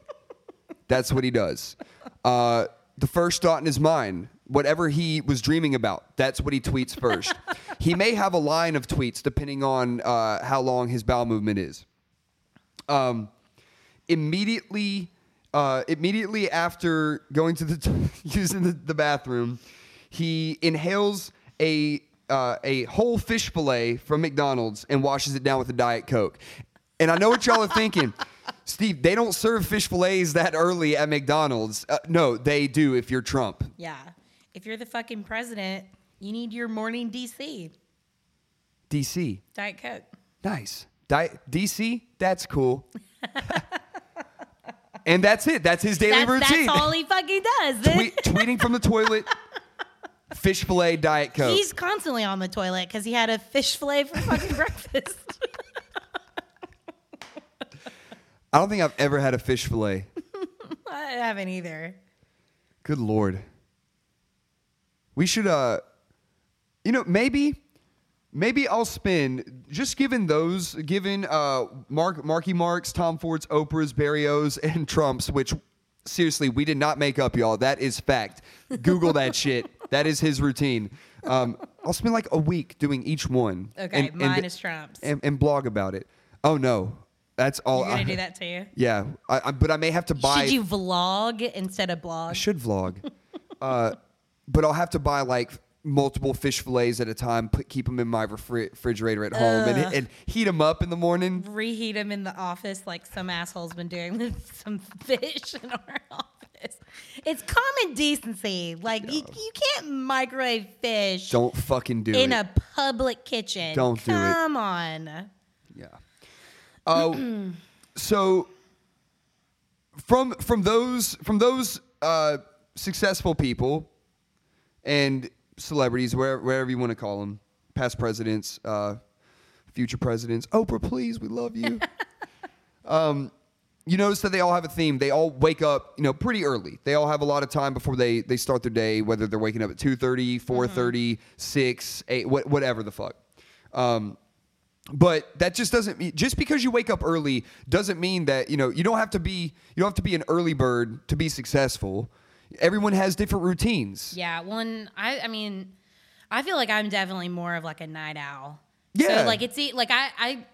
That's what he does. Uh, the first thought in his mind, whatever he was dreaming about, that's what he tweets first. he may have a line of tweets depending on uh, how long his bowel movement is. Um, immediately, uh, immediately after going to the using the, the bathroom, he inhales a uh, a whole fish fillet from McDonald's and washes it down with a diet coke. And I know what y'all are thinking. Steve, they don't serve fish fillets that early at McDonald's. Uh, no, they do if you're Trump. yeah. If you're the fucking president, you need your morning DC. DC. Diet Coke. Nice. Di- DC, that's cool. and that's it. That's his daily That's, routine. that's all he fucking does. Tweet, tweeting from the toilet, fish fillet, Diet Coke. He's constantly on the toilet because he had a fish fillet for fucking breakfast. I don't think I've ever had a fish fillet. I haven't either. Good lord. We should uh you know, maybe maybe I'll spend just given those given uh Mark Marky Marks, Tom Ford's, Oprah's, Barry O's, and Trump's, which seriously we did not make up, y'all. That is fact. Google that shit. That is his routine. Um, I'll spend like a week doing each one. Okay, and, mine and, is Trump's. and, and blog about it. Oh no, that's all. You're gonna I- do that too. Yeah, I, I, but I may have to buy. Should you vlog instead of I blog? should vlog. uh, but I'll have to buy like multiple fish fillets at a time, put, keep them in my refri- refrigerator at home, and, and heat them up in the morning. Reheat them in the office like some asshole's been doing with some fish in our office. It's common decency. Like you, you can't microwave fish Don't fucking do in it. In a public kitchen. Don't do it. Come on. Yeah. Oh, so from from those from those uh, successful people and celebrities, wherever, wherever you want to call them, past presidents, uh, future presidents. Oprah, please, we love you. um, you notice that they all have a theme. They all wake up, you know, pretty early. They all have a lot of time before they they start their day, whether they're waking up at 2.30, 4.30, 6, 8, wha- whatever the fuck. Um, but that just doesn't mean just because you wake up early doesn't mean that you know you don't have to be you don't have to be an early bird to be successful everyone has different routines Yeah, one. I. I mean, I feel like I'm definitely more of like a night owl. Yeah. So like it's like I I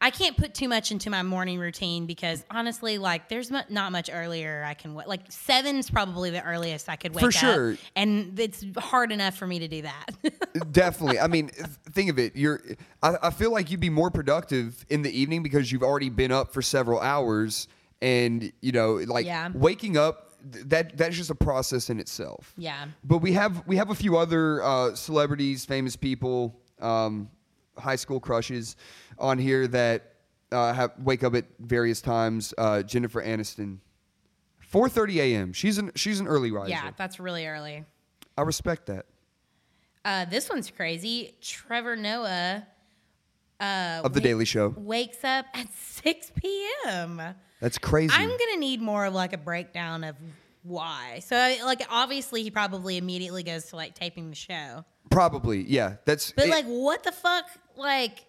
I can't put too much into my morning routine because honestly, like there's mu- not much earlier I can. Like seven's probably the earliest I could wake For up, sure. and it's hard enough for me to do that. definitely i mean think of it you're I, I feel like you'd be more productive in the evening because you've already been up for several hours and you know like Yeah. waking up that that's just a process in itself yeah. But we have we have a few other uh, celebrities, famous people, um, high school crushes on here that uh, have wake up at various times. Uh, Jennifer Aniston, 4:30 a.m. She's an she's an early riser. Yeah, that's really early. I respect that. Uh, this one's crazy. Trevor Noah uh, Of the Daily Show, wakes up at 6 p.m. that's crazy. I'm gonna need more of like a breakdown of why. So like obviously he probably immediately goes to like taping the show. Probably, yeah. That's But it- like what the fuck? Like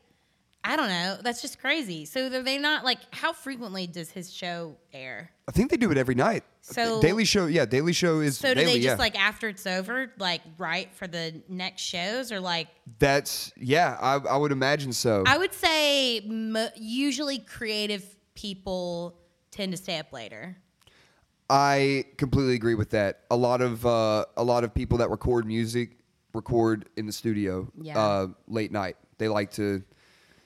I don't know. That's just crazy. So are they not like how frequently does his show air? I think they do it every night. So- Daily Show, yeah, Daily Show is So do daily. they just yeah. like after it's over, like write for the next shows, or like that's yeah. I, I would imagine so. I would say mo- usually creative people tend to stay up later. I completely agree with that. A lot of uh, a lot of people that record music record in the studio Yeah. uh, late night. They like to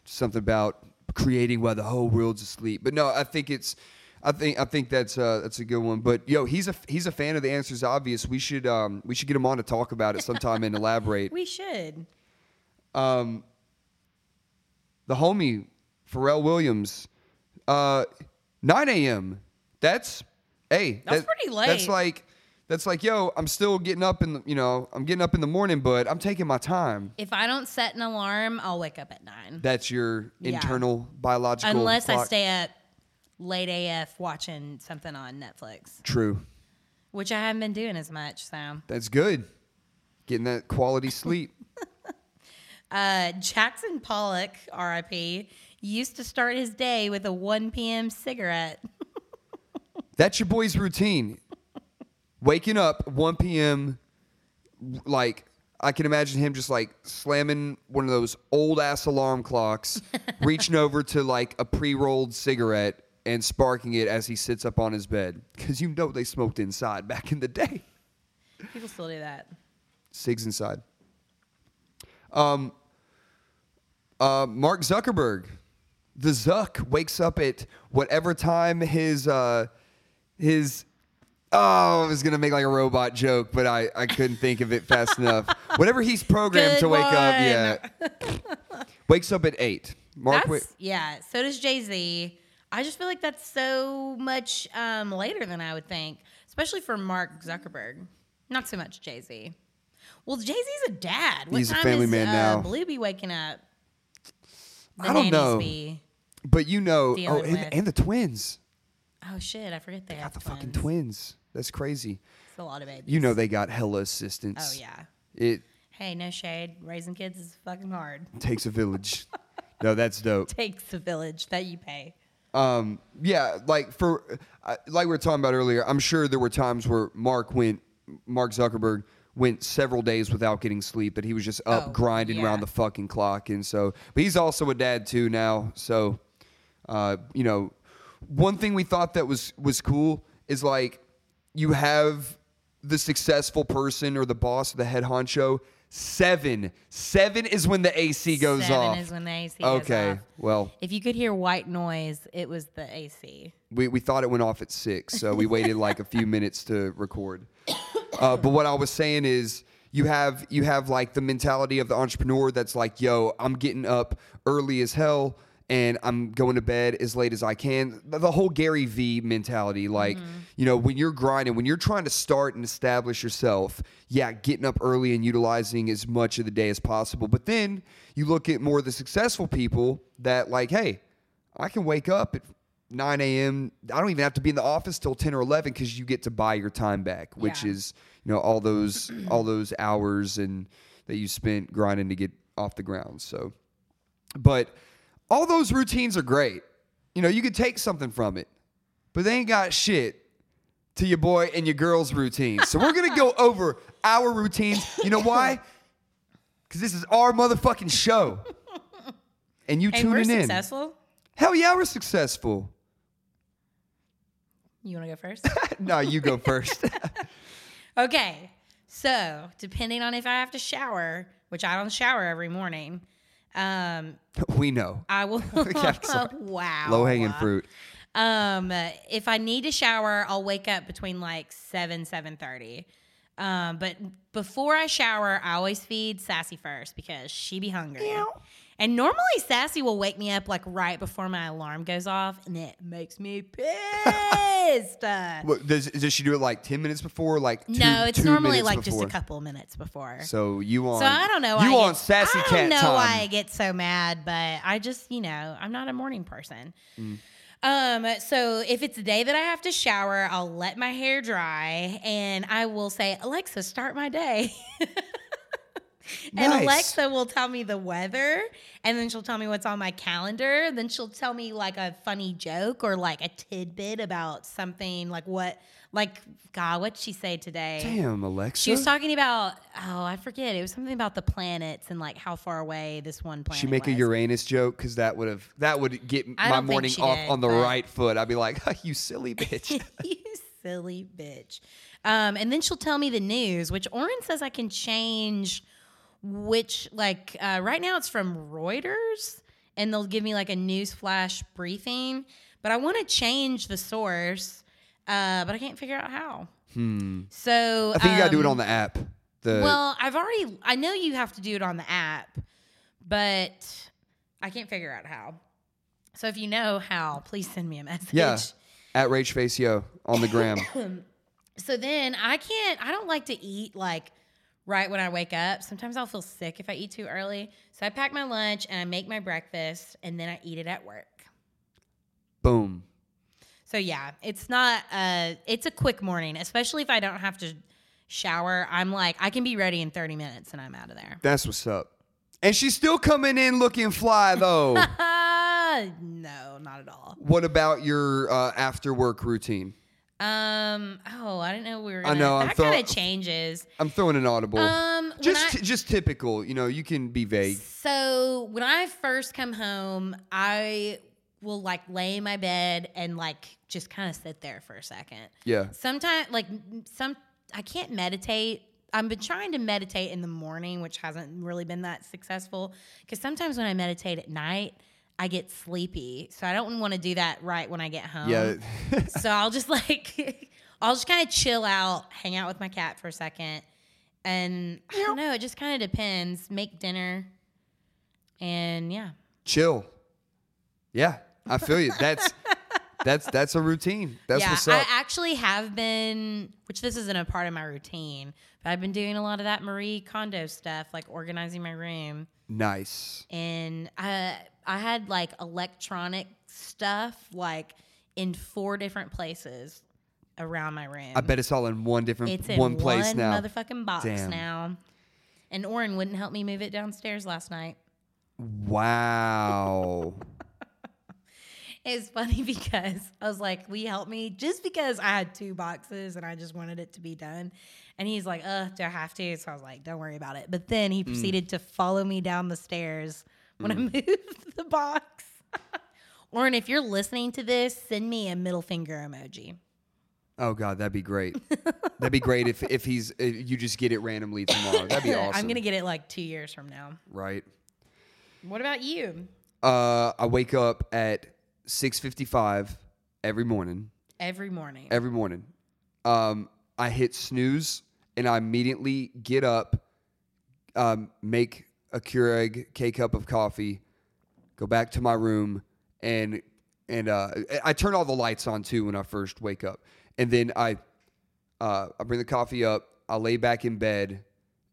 something about creating while the whole world's asleep. But no, I think it's I think I think that's uh, that's a good one. But yo, he's a he's a fan of the answers obvious. We should um, we should get him on to talk about it sometime and elaborate. We should. Um, the homie Pharrell Williams, uh, 9 a.m. That's hey, That's pretty late. That's like that's like yo, I'm still getting up in the you know I'm getting up in the morning, but I'm taking my time. If I don't set an alarm, I'll wake up at nine. That's your Yeah. internal biological. Unless I clock. stay up late AF watching something on Netflix, True, which I haven't been doing as much. So, that's good. Getting that quality sleep. uh, Jackson Pollock, RIP, used to start his day with a 1 p.m. cigarette. That's your boy's routine. Waking up 1 p.m. like I can imagine him just like slamming one of those old ass alarm clocks, reaching over to like a pre-rolled cigarette and sparking it as he sits up on his bed cuz you know they smoked inside back in the day. People still do that. Cigs inside. Um uh, Mark Zuckerberg, the Zuck wakes up at whatever time his uh, his oh I was gonna make like a robot joke, but I, I couldn't think of it fast enough. Whatever he's programmed Good to wake up, yeah, wakes up at eight. Mark, That's, wa- yeah, so does Jay Z. I just feel like that's so much um, later than I would think, especially for Mark Zuckerberg. Not so much Jay Z. Well, Jay Z's a dad. What He's a time family is, man uh, now. Blue be waking up. The I don't know. But you know, oh, and, and the twins, Oh shit! I forget they got have the twins. fucking twins. That's crazy. It's a lot of babies. You know they got hella assistance. Oh yeah. It Hey, no shade. Raising kids is fucking hard. takes a village. no, that's dope. Takes a village that you pay. Um, yeah, like for uh, like we were talking about earlier, I'm sure there were times where Mark went, Mark Zuckerberg went several days without getting sleep, that he was just up Oh, grinding yeah. around the fucking clock, and so. But he's also a dad too now, so uh, you know, one thing we thought that was was cool is like you have the successful person or the boss or the head honcho. Seven, seven is when the AC goes Seven off. is when the AC goes okay, off. well, If you could hear white noise, it was the AC. we, we thought it went off at six, so we waited like a few minutes to record. Uh, but what I was saying is, you have you have like the mentality of the entrepreneur that's like, yo, I'm getting up early as hell and I'm going to bed as late as I can. The, whole Gary V mentality, like, mm-hmm. you know, when you're grinding, when you're trying to start and establish yourself, yeah, getting up early and utilizing as much of the day as possible. But then you look at more of the successful people that like, hey, I can wake up at 9 a.m. I don't even have to be in the office till 10 or 11 because you get to buy your time back, which Yeah. is you know all those all those hours and that you spent grinding to get off the ground. So, but all those routines are great. You know, you could take something from it, but they ain't got shit to your boy and your girl's routines. So we're gonna go over our routines. You know why? Because this is our motherfucking show, and you And we're tuning in. successful. Hell yeah, we're successful. You want to go first? no, you go first. okay. So, depending on if I have to shower, which I don't shower every morning, um, we know. I will. Wow. Low hanging fruit. Um, if I need to shower, I'll wake up between like seven seven thirty. Um, but before I shower, I always feed Sassy first because she be hungry. And normally Sassy will wake me up like right before my alarm goes off, and it makes me pissed. What, does, does she do it like 10 minutes before? Like two, no, it's normally like just a couple minutes before. So you on? So I don't know. You why I on get- sassy I don't know time? why I get so mad, but I just, you know, I'm not a morning person. Mm. Um, so if it's a day that I have to shower, I'll let my hair dry and I will say, Alexa, start my day. and Nice. Alexa will tell me the weather and then she'll tell me what's on my calendar. Then she'll tell me like a funny joke or like a tidbit about something like what, like, God, what'd she say today? Damn, Alexa. She was talking about oh I forget it was something about the planets and like how far away this one planet. She make a. Uranus joke because that would have that would get my morning off did, on the right foot. I'd be like, you silly bitch. you silly bitch. Um, and then she'll tell me the news, which Oren says I can change which, like, uh, right now it's from Reuters, and they'll give me like a news flash briefing. But I want to change the source, uh, but I can't figure out how. Hmm. So I think you gotta do it um, on the app. The well, I've already. I know you have to do it on the app, but I can't figure out how. So if you know how, please send me a message. yeah, at Rage Face Yo on the gram. So then I can't. I don't like to eat like right when I wake up. Sometimes I'll feel sick if I eat too early. So I pack my lunch and I make my breakfast and then I eat it at work. Boom. So yeah, it's not. Uh, it's a quick morning, especially if I don't have to shower. I'm like, I can be ready in 30 minutes and I'm out of there. That's what's up. And she's still coming in looking fly though. No, not at all. what about your uh, after work routine? Um. Oh, I didn't know we were. I Gonna, know, I'm That throw- kind of changes. I'm throwing an audible. Um. just I- just typical. You know, you can be vague. So when I first come home, I will like lay in my bed and like just kind of sit there for a second. Yeah. Sometimes, like some, I can't meditate. I've been trying to meditate in the morning, which hasn't really been that successful. Because sometimes when I meditate at night, I get sleepy. So I don't want to do that right when I get home. Yeah. so I'll just like, I'll just kind of chill out, hang out with my cat for a second. And I don't know, it just kind of depends. Make dinner. And yeah. Chill. Yeah, I feel you. That's that's that's a routine. That's yeah, what's up. I actually have been, which this isn't a part of my routine, but I've been doing a lot of that Marie Kondo stuff, like organizing my room. nice. And I, I had like electronic stuff like in four different places around my room. I bet it's all in one different it's in one place one now. motherfucking box Damn. now. And Oren wouldn't help me move it downstairs last night. Wow. It's funny because I was like, "Will you help me?" Just because I had two boxes and I just wanted it to be done. And he's like, "Uh, do I have to?" So I was like, "Don't worry about it." But then Mm. he proceeded to follow me down the stairs when I moved the box. Oren, if you're listening to this, send me a middle finger emoji. Oh god, that'd be great. that'd be great if if he's if you just get it randomly tomorrow. That'd be awesome. I'm gonna get it like two years from now. right. What about you? Uh, I wake up at 6:55 every morning. Every morning. Every morning. Um, I hit snooze and I immediately get up, um, make a Keurig K cup of coffee, go back to my room, and and uh, I turn all the lights on too when I first wake up, and then I uh, I bring the coffee up, I lay back in bed,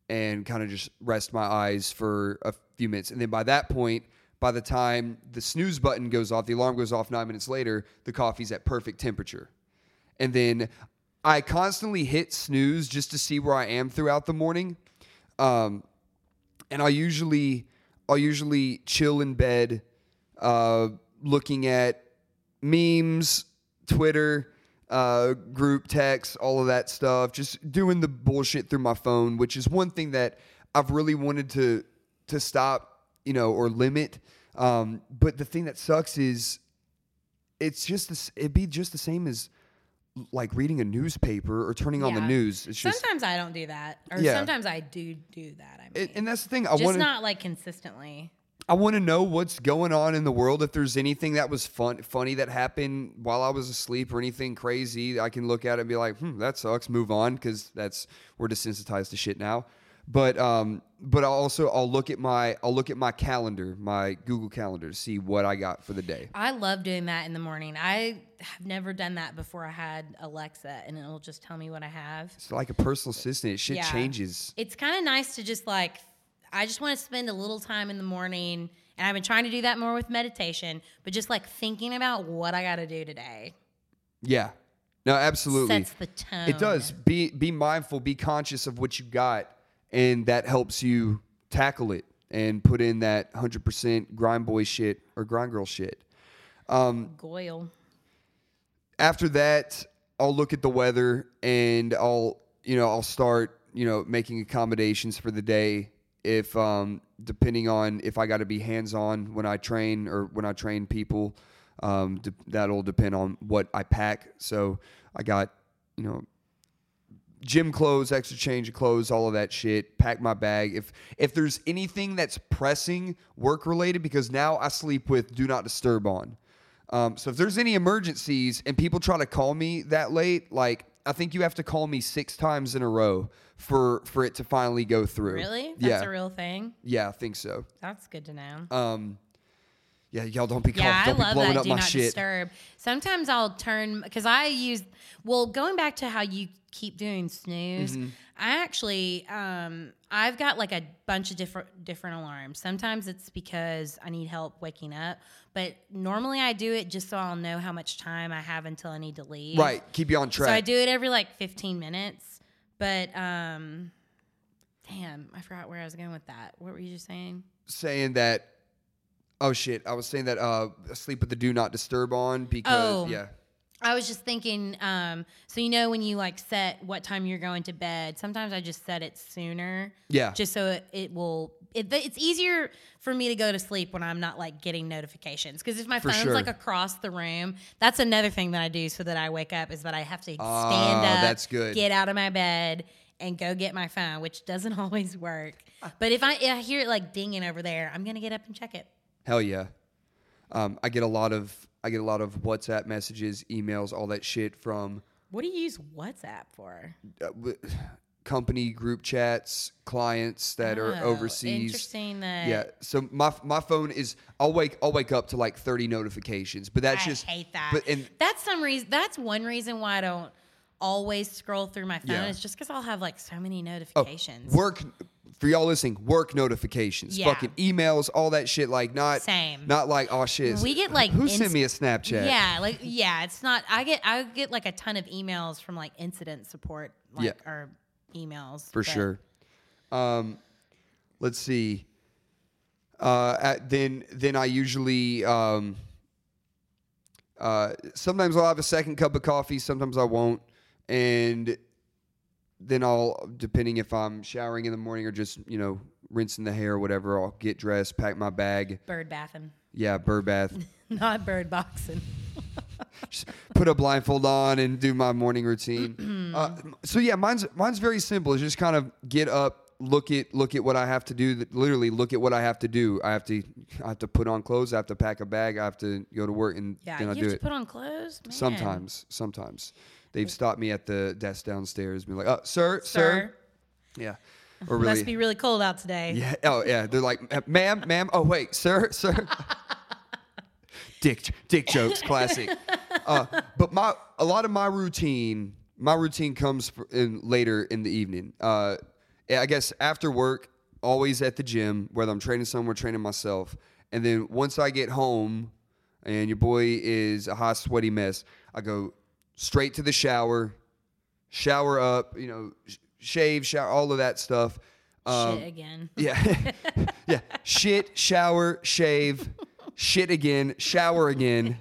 and kind of just rest my eyes for a few minutes, and then by that point. By the time the snooze button goes off, the alarm goes off nine minutes later, the coffee's at perfect temperature and then I constantly hit snooze just to see where I am throughout the morning. Um, and I usually I'll usually chill in bed, uh, looking at memes, Twitter, uh, group text, all of that stuff. Just doing the bullshit through my phone, which is one thing that I've really wanted to to stop, you know, or limit. Um, but the thing that sucks is it's just this, it'd be just the same as like reading a newspaper or turning on the news. It's just sometimes I don't do that, or Yeah. sometimes I do do that. I mean, and, and that's the thing. I just want not like consistently. I want to know what's going on in the world. If there's anything that was fun, funny that happened while I was asleep, or anything crazy, I can look at it and be like, "Hmm, that sucks." Move on because that's we're desensitized to shit now. But um, but I'll also I'll look at my I'll look at my calendar, my Google Calendar, to see what I got for the day. I love doing that in the morning. I have never done that before. I had Alexa, and it'll just tell me what I have. It's like a personal assistant. It shit Yeah. changes. It's kind of nice to just like, I just want to spend a little time in the morning, and I've been trying to do that more with meditation, but just like thinking about what I got to do today Yeah. No, absolutely. sets the tone. It does. Be be mindful, be conscious of what you got, and that helps you tackle it and put in that hundred percent grind boy shit or grind girl shit. Goyle. After that, I'll look at the weather and I'll you know I'll start you know making accommodations for the day if um depending on if I got to be hands on when I train or when I train people. Um, de- that'll depend on what I pack. So I got you know, gym clothes, extra change of clothes, all of that shit. Pack my bag. If if there's anything that's pressing work related, because now I sleep with do not disturb on. Um, so if there's any emergencies and people try to call me that late, like I think you have to call me six times in a row for for it to finally go through. Really? That's yeah. a real thing. yeah, I think so. That's good to know. Um, yeah, y'all don't be Yeah, I don't be love blowing that. up Do my not shit. disturb. Sometimes I'll turn because I use. Well, going back to how you keep doing snooze, Mm-hmm. I actually um, I've got like a bunch of different different alarms. Sometimes it's because I need help waking up, but normally I do it just so I'll know how much time I have until I need to leave. Right, keep you on track. So I do it every like 15 minutes. But um, damn, I forgot where I was going with that. What were you just saying? saying that. Oh shit! I was saying that uh, sleep with the do not disturb on because Oh. yeah, I was just thinking, um, so you know when you like set what time you're going to bed, sometimes I just set it sooner. Yeah. Just so it, it will it, it's easier for me to go to sleep when I'm not like getting notifications. Because if my For phone's sure. like across the room, that's another thing that I do so that I wake up is that I have to Ah, stand up, that's good. get out of my bed, and go get my phone, which doesn't always work. But if I, if I hear it like dinging over there, I'm gonna get up and check it. Hell yeah. Um, I get a lot of I get a lot of WhatsApp messages, emails, all that shit from What do you use WhatsApp for? uh, w- company group chats, clients that are Oh, overseas. Interesting that. Yeah, so my my phone is I'll wake I'll wake up to like thirty notifications, but that's I just hate that. But and that's some reason. That's one reason why I don't always scroll through my phone. Yeah. It's just because I'll have like so many oh, notifications. work for y'all listening, work notifications, Yeah. fucking emails, all that shit. Like not Same. not like oh shit. We get, like, who inst- sent me a Snapchat? Yeah, like yeah, it's not. I get I get like a ton of emails from like incident support, like Yeah. or emails for but- sure. Um, let's see. Uh, at, then then I usually um, uh, sometimes I'll have a second cup of coffee, sometimes I won't, and then I'll depending if I'm showering in the morning or just you know rinsing the hair or whatever. I'll get dressed, pack my bag. Bird bathing, Yeah, bird bath. not bird boxing. just put a blindfold on and do my morning routine. uh, so yeah, mine's mine's very simple. It's just kind of get up, look at look at what I have to do. Literally look at what I have to do. I have to I have to put on clothes. I have to pack a bag. I have to go to work, and Yeah, then you I have do to it. put on clothes. Man. Sometimes, sometimes they've stopped me at the desk downstairs, and be like, "Oh, sir, sir, sir. yeah." Or really, Must be really cold out today. yeah. Oh, yeah. They're like, "Uh, ma'am, ma'am. Oh, wait, sir, sir. dick, dick jokes, classic. Uh, but my a lot of my routine, my routine comes in later in the evening. Uh, I guess after work, always at the gym, whether I'm training somewhere, training myself, and then once I get home, and your boy is a hot, sweaty mess, I go straight to the shower, shower up, you know, sh- shave, shower, all of that stuff. Um, Shit again. yeah. yeah. Shit, shower, shave, shit again, shower again.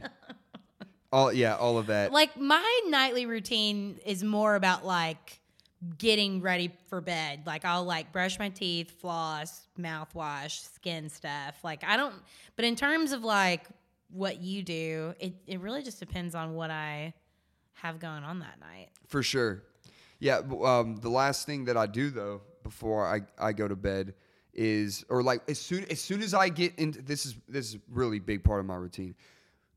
All yeah, all of that. like my nightly routine is more about like getting ready for bed. Like I'll like brush my teeth, floss, mouthwash, skin stuff. Like I don't but in terms of like what you do, it, it really just depends on what I have going on that night. For sure. Yeah, um, the last thing that I do though before I, I go to bed is or like as soon as soon as I get into this is this is a really big part of my routine.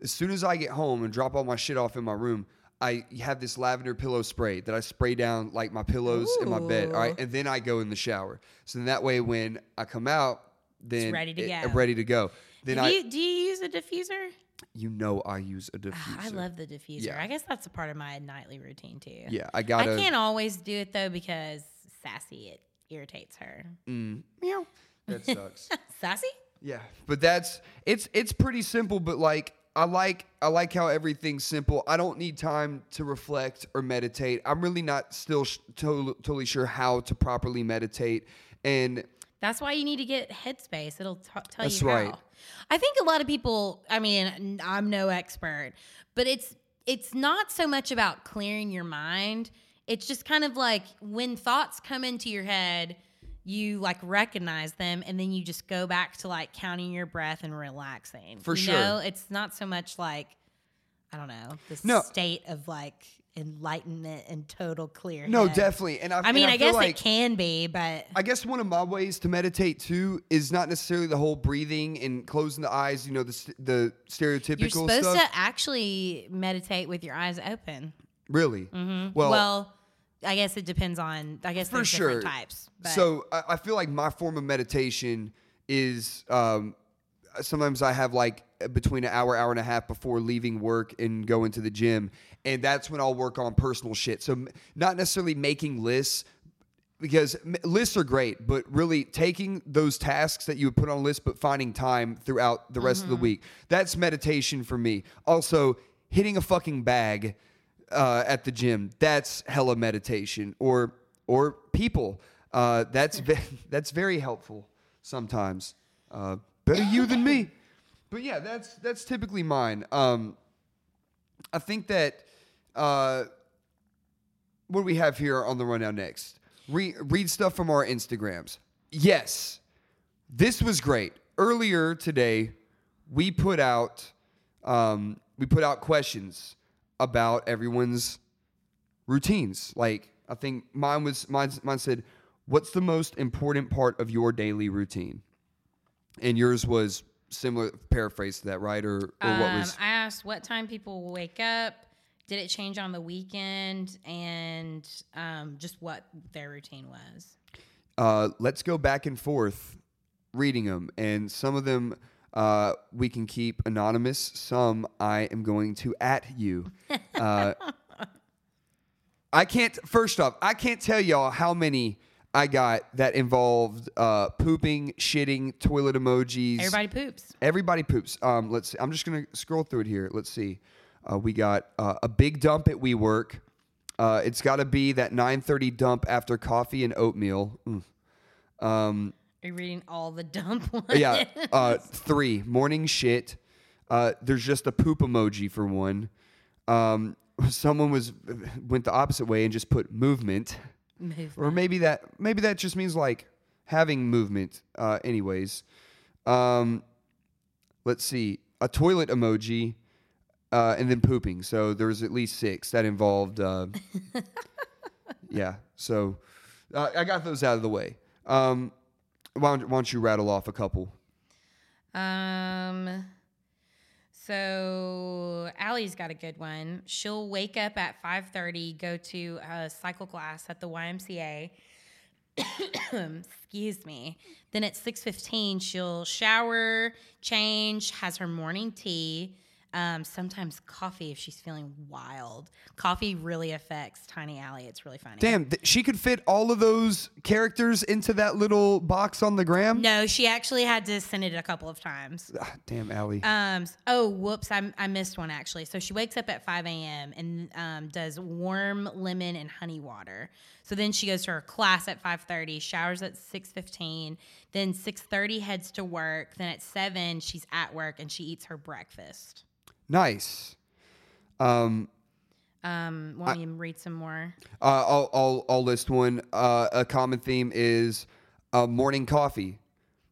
As soon as I get home and drop all my shit off in my room, I have this lavender pillow spray that I spray down like my pillows in my bed. All right, and then I go in the shower. So then that way when I come out, then ready to it- go. I'm ready to go. Then Do I you, do you use a diffuser? You know I use a diffuser. Ah, I love the diffuser. Yeah. I guess that's a part of my nightly routine too. Yeah, I I gotta. can't always do it though because sassy it irritates her. Mm, meow. That sucks. Sassy? yeah, but that's it's it's pretty simple. But like I like I like how everything's simple. I don't need time to reflect or meditate. I'm really not still sh- to- totally sure how to properly meditate. And That's why you need to get Headspace. It'll t- tell That's you right. how. I think a lot of people. I mean, I'm no expert, but it's it's not so much about clearing your mind. It's just kind of like when thoughts come into your head, you like recognize them, and then you just go back to like counting your breath and relaxing. For you sure. know? it's not so much like I don't know the No. state of like enlightenment and total clear. No, definitely. And I, I mean, I, feel guess like, it can be, but I guess one of my ways to meditate too is not necessarily the whole breathing and closing the eyes. You know, the the stereotypical you're supposed stuff. to actually meditate with your eyes open. really? Mhm. Well, Well, I guess it depends on. I guess for sure. different types. But So I, I feel like my form of meditation is um, sometimes I have like between an hour, hour and a half before leaving work and going to the gym, and that's when I'll work on personal shit. So not necessarily making lists. Because lists are great, but really taking those tasks that you would put on a list, but finding time throughout the rest of the week, that's meditation for me. Also, hitting a fucking bag uh, at the gym, that's hella meditation. Or or people, uh, that's ve- that's very helpful sometimes. Uh, better you than me, but yeah, that's that's typically mine. Um, I think that uh, what do we have here on the rundown next? Re- read stuff from our Instagrams. Yes, this was great. Earlier today, we put out um, we put out questions about everyone's routines. Like I think mine was mine, mine said, "What's the most important part of your daily routine?" And yours was similar paraphrase to that, right? Or, or what um, was I asked what time people wake up. Did it change on the weekend? And um, just what their routine was. uh, let's go back and forth reading them, and some of them uh, we can keep anonymous. Some I am going to at you. Uh, I can't. First off, I can't tell y'all how many I got that involved uh, pooping, shitting, toilet emojis. Everybody poops. Everybody poops. Um, let's. See. I'm just gonna scroll through it here. Let's see. Uh, we got uh, a big dump at WeWork. Uh, it's got to be that 9:30 dump after coffee and oatmeal. Mm. Um, Are you reading all the dump ones? yeah. Uh, three morning shit. Uh, there's just a poop emoji for one. Um, someone was went the opposite way and just put movement, Movement. or maybe that maybe that just means like having movement. Uh, anyways, um, let's see a toilet emoji. Uh, and then pooping. So there was at least six that involved. Uh, yeah. So uh, I got those out of the way. Um, why, don't, why don't you rattle off a couple? Um. So Allie's got a good one. She'll wake up at five thirty, go to a cycle class at the YMCA. Excuse me. Then at six fifteen, she'll shower, change, has her morning tea. Um, sometimes coffee if she's feeling wild. Coffee really affects Tiny Allie. It's really funny. Damn, th- she could fit all of those characters into that little box on the gram. No, she actually had to send it a couple of times. Ah, damn, Allie. Um. Oh, whoops! I, I missed one actually. So she wakes up at five a.m. and um, does warm lemon and honey water. So then she goes to her class at five thirty, showers at six fifteen. Then six thirty heads to work. Then at seven she's at work and she eats her breakfast. Nice. Um, Um, want me to read some more? uh, I'll, I'll, I'll list one. Uh, a common theme is uh, morning coffee.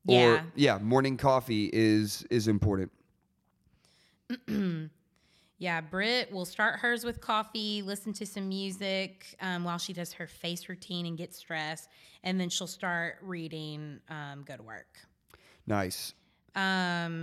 Or, Yeah. yeah, morning coffee is is important. Yeah, Britt will start hers with coffee, listen to some music um, while she does her face routine and gets stressed, and then she'll start reading, um, go to work. Nice. Um,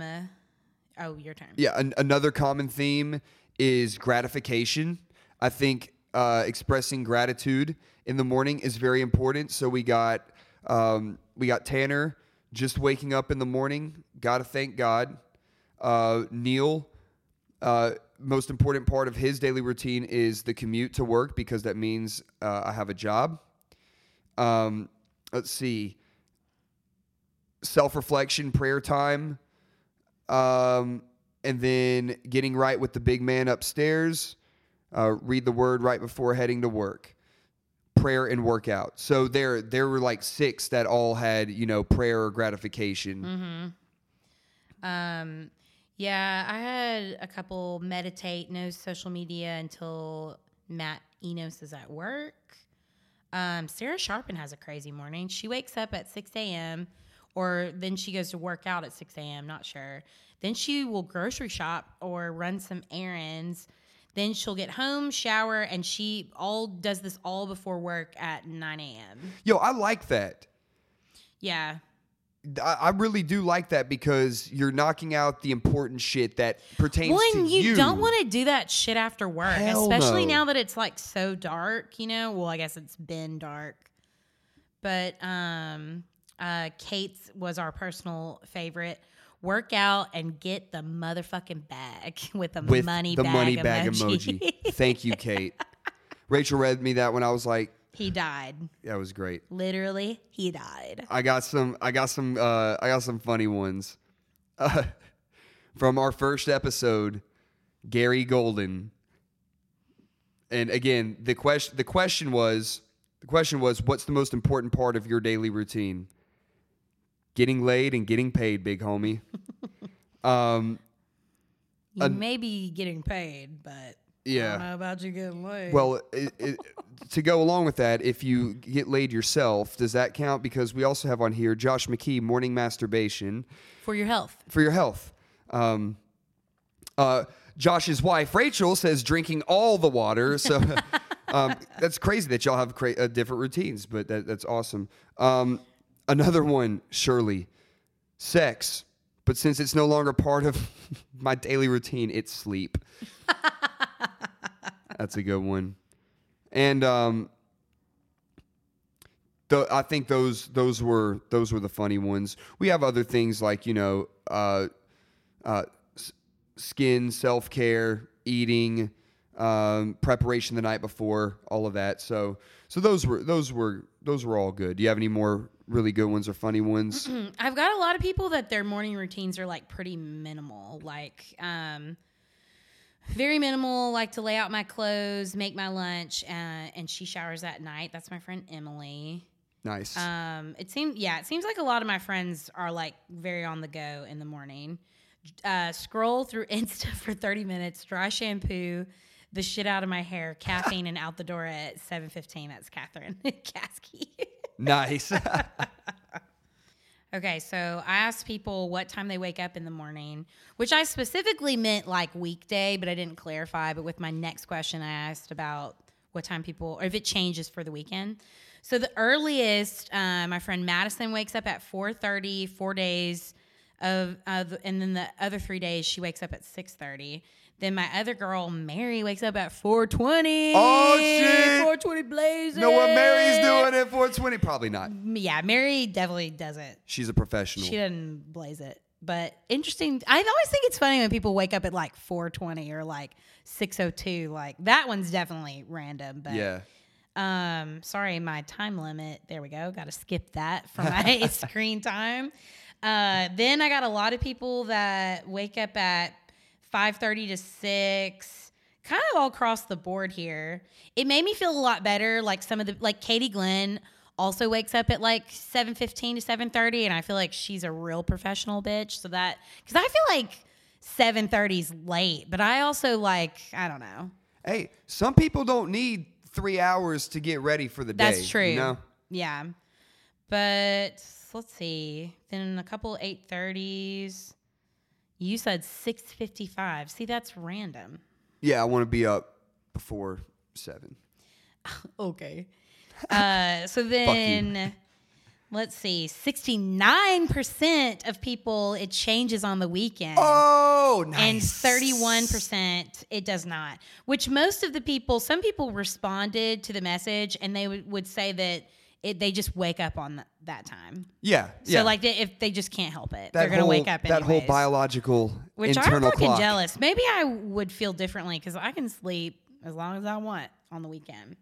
oh, your turn. Yeah, an, another common theme is gratification. I think uh, expressing gratitude in the morning is very important. So we got um, we got Tanner just waking up in the morning. Got to thank God. Uh, Neil, uh, most important part of his daily routine is the commute to work because that means uh, I have a job. Um, let's see. Self reflection, prayer time um, and then getting right with the big man upstairs. Uh, read the word right before heading to work. Prayer and workout. So there, there were like six that all had you know prayer or gratification. Um, yeah, I had a couple meditate, no social media until Matt Enos is at work. Um, Sarah Sharpen has a crazy morning. She wakes up at 6 a.m. or then she goes to work out at 6 a.m. Not sure. Then she will grocery shop or run some errands. Then she'll get home, shower, and she all does this all before work at 9 a.m. Yo, I like that. Yeah. I, I really do like that because you're knocking out the important shit that pertains Well, to and you, you. don't want to do that shit after work, Hell especially no. now that it's like so dark. You know, well, I guess it's been dark, but um, uh, Kate's was our personal favorite. Work out and get the motherfucking bag with the with money the bag money emoji. emoji. Thank you, Kate. Rachel read me that when I was like, he died. that was great. Literally, he died. I got some. I got some. Uh, I got some funny ones uh, from our first episode. Gary Golden, and again, the question. The question was. The question was, what's the most important part of your daily routine? Getting laid and getting paid, big homie. um, You Uh, may be getting paid, but I yeah. don't know about you getting laid. Well, it, it, to go along with that, if you get laid yourself, does that count? Because we also have on here Josh McKee, morning masturbation for your health. for your health. Um, uh, Josh's wife Rachel says drinking all the water. So um, that's crazy that y'all have cra- uh, different routines, but that, that's awesome. Um, another one, surely, sex. But since it's no longer part of my daily routine, it's sleep. that's a good one. And um, Th- I think those those were those were the funny ones. We have other things like you know, uh, uh, s- skin, self care, eating, um, preparation the night before, all of that. So so those were those were those were all good. Do you have any more really good ones or funny ones? I've got a lot of people that their morning routines are like pretty minimal, like um, very minimal. Like to lay out my clothes, make my lunch, uh, and she showers at night. That's my friend Emily. Nice. Um, it seems yeah, it seems like a lot of my friends are like very on the go in the morning. Uh, scroll through Insta for thirty minutes, dry shampoo the shit out of my hair, caffeine, and out the door at seven fifteen. That's Catherine Kasky. Nice. Okay, so I asked people what time they wake up in the morning, which I specifically meant like weekday, but I didn't clarify. But with my next question, I asked about what time people, or if it changes for the weekend. So the earliest, uh, my friend Madison wakes up at 4.30, four days of, of, and then the other three days she wakes up at 6.30. Then my other girl, Mary, wakes up at 4.20. Oh, shit. 4.20 blazing. know what Mary's doing at 420? Probably not. Yeah, Mary definitely doesn't. She's a professional. She didn't blaze it. But interesting. I always think it's funny when people wake up at like 420 or like 602. Like that one's definitely random. But yeah. um, sorry, my time limit. There we go. Got to skip that for my screen time. Uh, then I got a lot of people that wake up at 5:30 to 6. Kind of all across the board here. It made me feel a lot better. Like some of the like Katie Glenn also wakes up at like 7:15 to 7:30 and I feel like she's a real professional bitch. So that cuz I feel like 7:30 is late, but I also like I don't know. Hey, some people don't need three hours to get ready for the day. That's true. You know? Yeah. But let's see. Then a couple 8:30s. You said 6:55. See, that's random. Yeah, I want to be up before seven. Okay. Uh, so then let's see. 69% of people it changes on the weekend. Oh, nice. And 31% it does not. Which most of the people, some people responded to the message and they would, would say that it, they just wake up on th- that time. Yeah, So yeah. like they, if they just can't help it, that they're gonna wake up That whole anyways. biological Which internal I'm fucking clock. jealous. Maybe I would feel differently because I can sleep as long as I want on the weekend.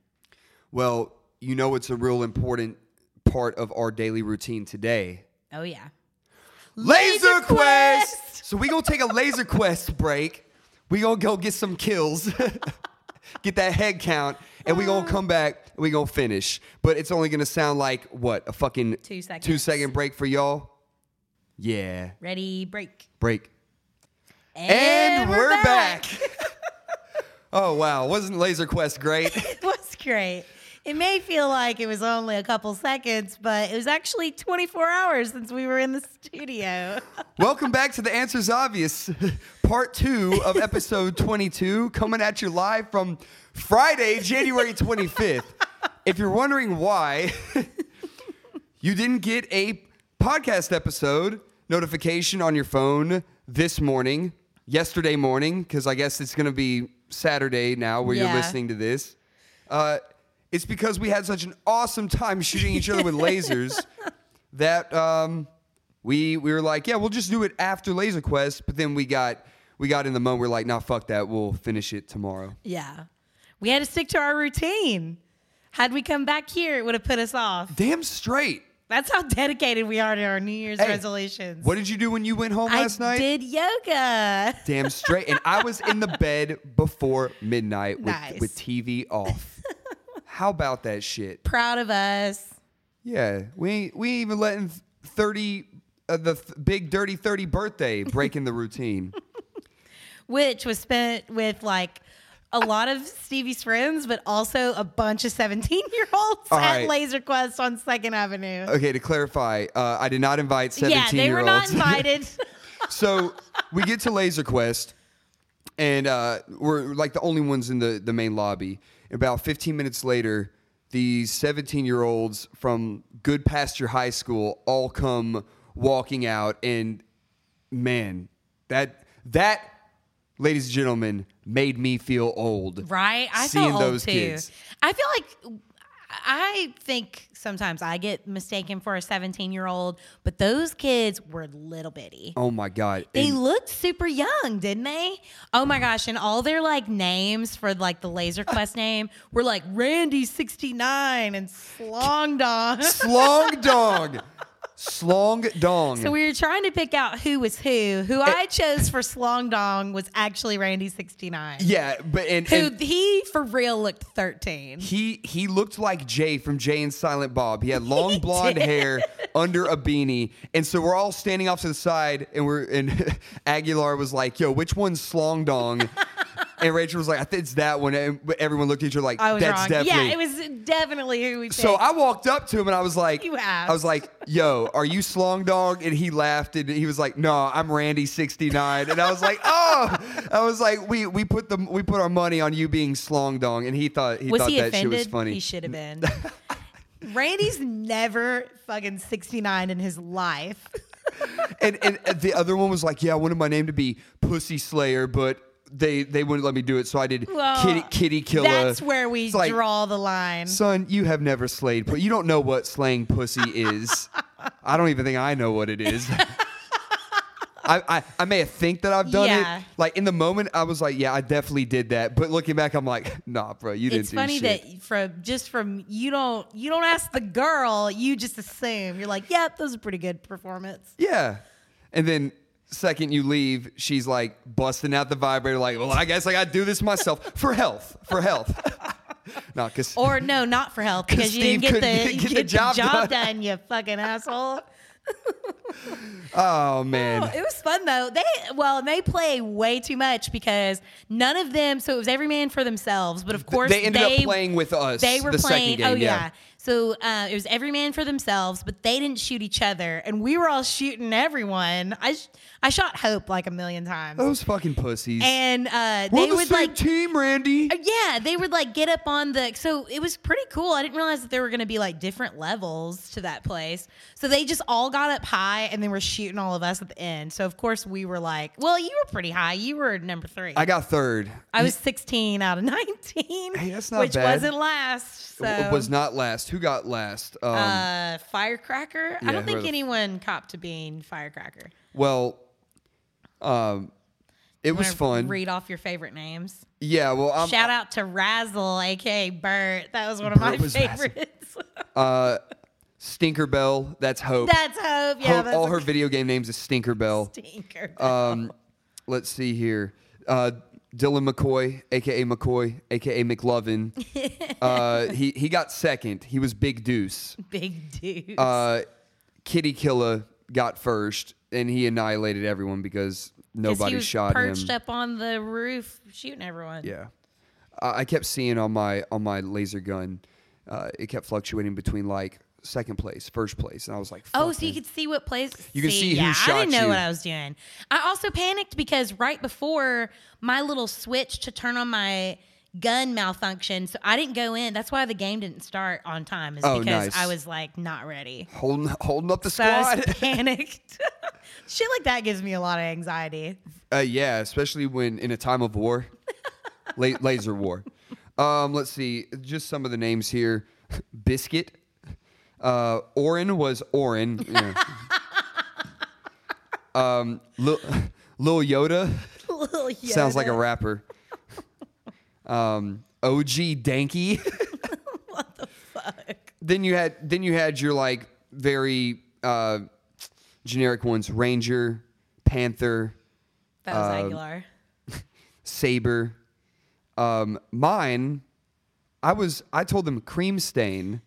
Well, you know it's a real important part of our daily routine today. Oh yeah. Laser, Laser quest. Quest! So we gonna take a laser quest break. We gonna go get some kills, get that head count, and we're gonna come back and we're gonna finish. But it's only gonna sound like what a fucking Two seconds. two second break for y'all. Yeah, Ready, break. break. And, we're, back. oh wow, wasn't Laser Quest great? it was great. It may feel like it was only a couple seconds, but it was actually 24 hours since we were in the studio. Welcome back to The Answer's Obvious, part two of episode 22, coming at you live from Friday, January 25th. If you're wondering why you didn't get a podcast episode notification on your phone this morning, yesterday morning, because I guess it's going to be Saturday now where Yeah. you're listening to this, uh, it's because we had such an awesome time shooting each other with lasers that um, we we were like, yeah, we'll just do it after Laser Quest. But then we got we got in the moment. We're like, nah, fuck that. We'll finish it tomorrow. Yeah. We had to stick to our routine. Had we come back here, it would have put us off. Damn straight. That's how dedicated we are to our New Year's Hey, resolutions. What did you do when you went home I last night? I did yoga. Damn straight. And I was in the bed before midnight with, Nice. with TV off. How about that shit? Proud of us. Yeah, we ain't, we even letting thirty uh, the th- big dirty thirty birthday breaking the routine. Which was spent with like a lot of Stevie's friends, but also a bunch of 17 year olds All at right. Laser Quest on Second Avenue. Okay, to clarify, uh, I did not invite seventeen yeah, they year were not olds. invited. so we get to Laser Quest, and uh, we're like the only ones in the, the main lobby. About 15 minutes later, these 17 year olds from Goodpasture High School all come walking out, and man, that that, ladies and gentlemen, made me feel old. right? I Seeing old those too. kids. I feel like I think sometimes I get mistaken for a 17 year old, but those kids were little bitty. Oh my god! They And- looked super young, didn't they? Oh my gosh. And all their like names for like the Laser Quest name were like Randy 69 and Slong Dong. Slong Dong, Slong Dong. So we were trying to pick out who was who. Who eh. I chose for Slong Dong was actually Randy 69. yeah, but and, Who and he for real looked 13. he he looked like Jay from Jay and Silent Bob. He had long blonde hair under a beanie, and so we're all standing off to the side, and we're and Aguilar was like, "Yo, which one's Slong Dong?" and Rachel was like, "I think it's that one." And everyone looked at each other like, I was "That's wrong. definitely." Yeah, it was definitely who we picked. So I walked up to him and I was like, You asked. I was like, yo, are you Slong Dog? And he laughed and he was like, no, I'm Randy69. And I was like, oh, I was like, we we put the we put our money on you being Slong Dong. And he thought he was thought he that offended? shit was funny. He should have been. Randy's never fucking 69 in his life. and and the other one was like, yeah, I wanted my name to be Pussy Slayer, but they they wouldn't let me do it, so I did Well, Kitty Kitty Killer. That's where we like, draw the line. Son, you have never slayed, but you don't know what slaying pussy is. I don't even think I know what it is. I, I, I may have think that I've done Yeah. it. Like in the moment, I was like, yeah, I definitely did that. But looking back, I'm like, nah, bro, you didn't it's funny shit. that from just from you don't you don't ask the girl, you just assume. You're like, yep, that was a pretty good performance. yeah. And then second you leave, she's like busting out the vibrator, like, well, I guess I got to do this myself for health, for health. no, because Or no, not for health because you Steve didn't get the, get- get the get job done. done, you fucking asshole. oh man, Oh, it was fun though. They well, they play way too much because none of them. So it was every man for themselves. But of course, they ended they, up playing with us. They were the playing. Second game, oh yeah. So uh, it was every man for themselves, but they didn't shoot each other, and we were all shooting everyone. I sh- I shot Hope like a million times, Those fucking pussies. and uh, We're they the would like team, Randy. Uh, Yeah, they would like get up on the. So it was pretty cool. I didn't realize that there were going to be like different levels to that place. So they just all got up high and they were shooting all of us at the end. So of course we were like, well, you were pretty high. You were number three. I got third. I was 16 out of 19. Hey, that's not which bad. wasn't last. So W- was not last. Who got last? Um, uh, firecracker. I don't think anyone copped to being firecracker. well, um, it was fun. Read off your favorite names. yeah. Well, I'm, Shout out to Razzle, aka Bert. That was one of Bert my favorites. uh, Stinkerbell. That's Hope. That's Hope. Yeah, Hope that's all her video game names is Stinkerbell. stinker. Um, let's see here. Uh, Dylan McCoy, aka McCoy, aka McLovin. uh, he he got second. He was Big Deuce. Big Deuce. Uh, Kitty Killer got first, and he annihilated everyone because nobody he was shot perched him. Perched up on the roof shooting everyone. Yeah, I I kept seeing on my on my laser gun uh, it kept fluctuating between like second place, first place, and I was like, Oh, "Fuck, so you man." could see what place. You can see who yeah, I shot didn't know you. what I was doing. I also panicked because right before my little switch to turn on my gun malfunctioned, so I didn't go in. That's why the game didn't start on time. Is Oh, because nice. I was like not ready. holding holding up the So I squad. was panicked. Shit like that gives me a lot of anxiety. Uh, yeah, especially when in a time of war, La- laser war. Um, let's see, just some of the names here: Biscuit. Uh, Orin was Orin. Yeah. um, Lil, Lil Yoda Little sounds like a rapper. Um, OG Danky. What the fuck. then you had then you had your like very uh, generic ones: Ranger, Panther, That was Um, Aguilar. Saber. Um, mine, I was I told them cream stain,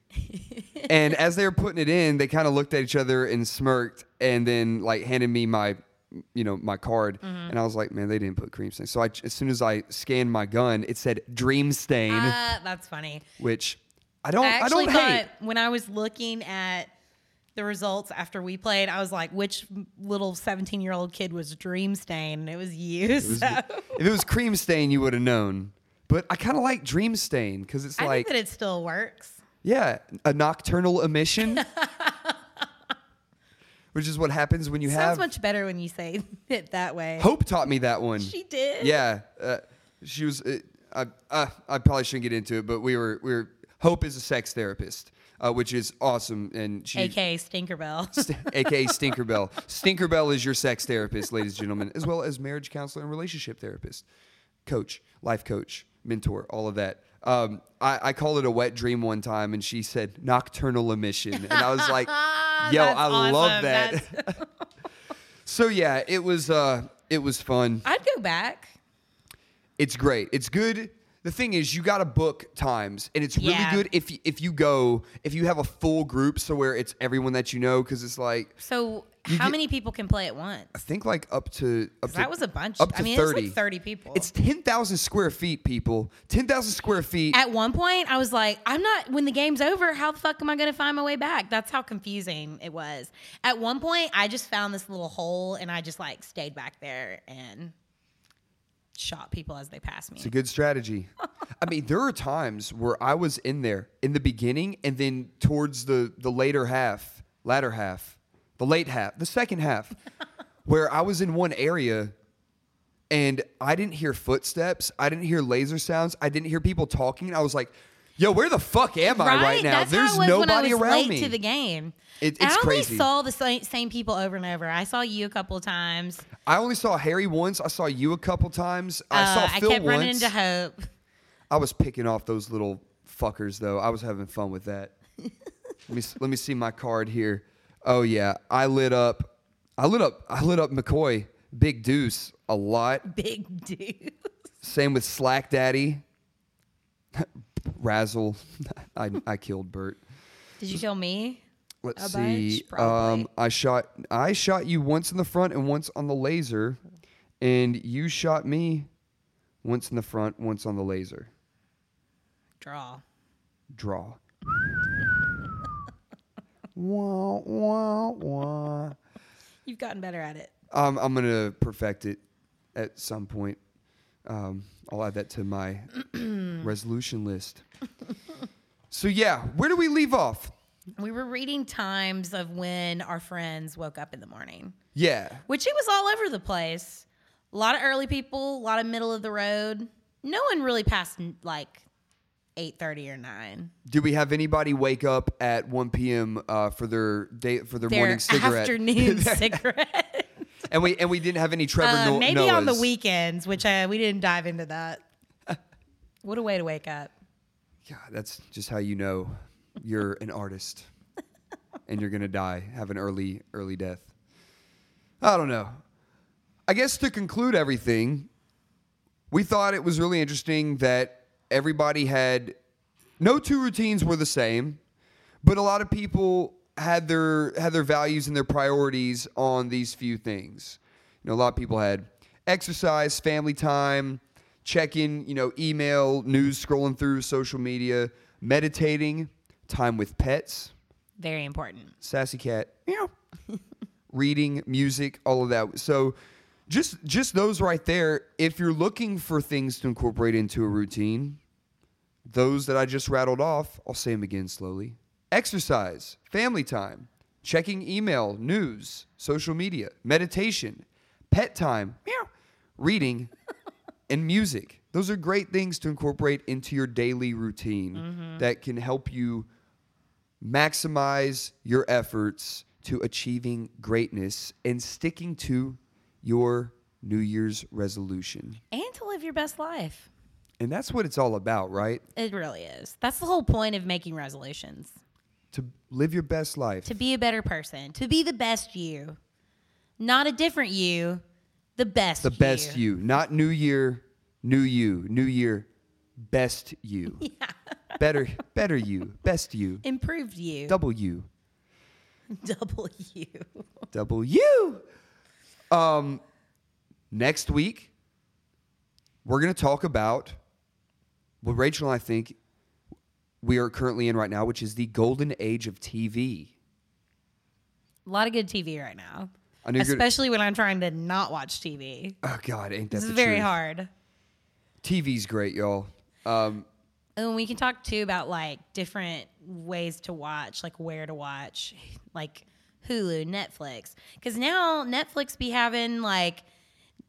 and as they were putting it in, they kind of looked at each other and smirked, and then like handed me my, you know, my card, Mm-hmm. and I was like, man, they didn't put cream stain. So I, as soon as I scanned my gun, it said dream stain, Uh, that's funny. which I don't I I, don't thought hate. when I was looking at the results after we played, I was like, which little 17 year old kid was Dream Stain? And it was you. was- so if it was cream stain, you would have known. But I kind of like dream stain because it's I like, think that it still works. Yeah, a nocturnal emission. Which is what happens when you Sounds have Sounds much better when you say it that way. Hope taught me that one. She did. Yeah, uh, she was. Uh, I, uh, I probably shouldn't get into it, but we were. We were. Hope is a sex therapist, uh, which is awesome, and she, AKA Stinkerbell. st- aka Stinkerbell. Stinkerbell is your sex therapist, ladies and gentlemen, as well as marriage counselor and relationship therapist, coach, life coach, mentor, all of that. Um, I, I called it a wet dream one time, and she said nocturnal emission, and I was like, "Yo, I love that." So yeah, it was. Uh, it was fun. I'd go back. It's great. It's good. The thing is, you got to book times, and it's really Yeah. good if y- if you go if you have a full group, so where it's everyone that you know, because it's like So, You how get- many people can play at once? I think like up to up to That was a bunch. up to I mean, thirty. it's like 30 people. It's ten thousand square feet, people. Ten thousand square feet. At one point, I was like, I'm not, when the game's over, how the fuck am I going to find my way back? That's how confusing it was. At one point, I just found this little hole and I just like stayed back there and shot people as they passed me. It's a good strategy. I mean, there are times where I was in there in the beginning, and then towards the the later half, latter half, the late half, the second half, where I was in one area, and I didn't hear footsteps, I didn't hear laser sounds, I didn't hear people talking. I was like, "Yo, where the fuck am I right now? That's There's how it was nobody I around late me." to the game. It- it's I only crazy. saw the same, same people over and over. I saw you a couple times. I only saw Harry once. I saw you a couple times. I Uh, saw Phil I kept once. running into Hope. I was picking off those little fuckers though. I was having fun with that. let me let me see my card here. Oh yeah, I lit up. I lit up. I lit up McCoy, Big Deuce a lot. Big Deuce. Same with Slack Daddy, Razzle. I I killed Bert. Did you kill me? Let's A see. bunch? Um, I shot. I shot you once in the front and once on the laser, and you shot me once in the front, once on the laser. Draw. draw. Wah, wah, wah. You've gotten better at it. Um, I'm gonna perfect it at some point. Um, I'll add that to my resolution list. so yeah, where do we leave off? We were reading times of when our friends woke up in the morning, Yeah, which it was all over the place. A lot of early people, a lot of middle of the road. No one really passed like eight thirty or nine. do we have anybody wake up at 1 p.m. Uh, for their day for their, Their morning cigarette? afternoon cigarette. and we and we didn't have any Trevor Uh, no- maybe on the weekends, which uh, we didn't dive into that. what a way to wake up. yeah that's just how you know you're an artist and you're gonna die, have an early, early death. I don't know. I guess to conclude everything, we thought it was really interesting that everybody had no two routines were the same, but a lot of people had their had their values and their priorities on these few things. You know, a lot of people had exercise, family time, checking, you know, email, news, scrolling through social media. meditating, time with pets, Very important. sassy cat, Yeah. reading, music, all of that. So just just those right there, if you're looking for things to incorporate into a routine, those that I just rattled off, I'll say them again slowly. Exercise, family time, checking email, news, social media, meditation, pet time, meow, reading, and music. Those are great things to incorporate into your daily routine mm-hmm. that can help you maximize your efforts to achieving greatness and sticking to your New Year's resolution. And to live your best life. And that's what it's all about, right? It really is. That's the whole point of making resolutions. To live your best life. To be a better person, to be the best you. Not a different you, the best the best you, not new year, new you, new year, best you. Better better you, best you, Improved you. double you. Double you. Double you. Um, next week, we're going to talk about what Rachel and I think we are currently in right now, which is the golden age of TV. A lot of good TV right now. Especially when I'm trying to not watch TV. Oh God, ain't that This is very truth. hard. TV's great, y'all. Um, And we can talk too about like different ways to watch, like where to watch, like Hulu, Netflix. Because now Netflix be having like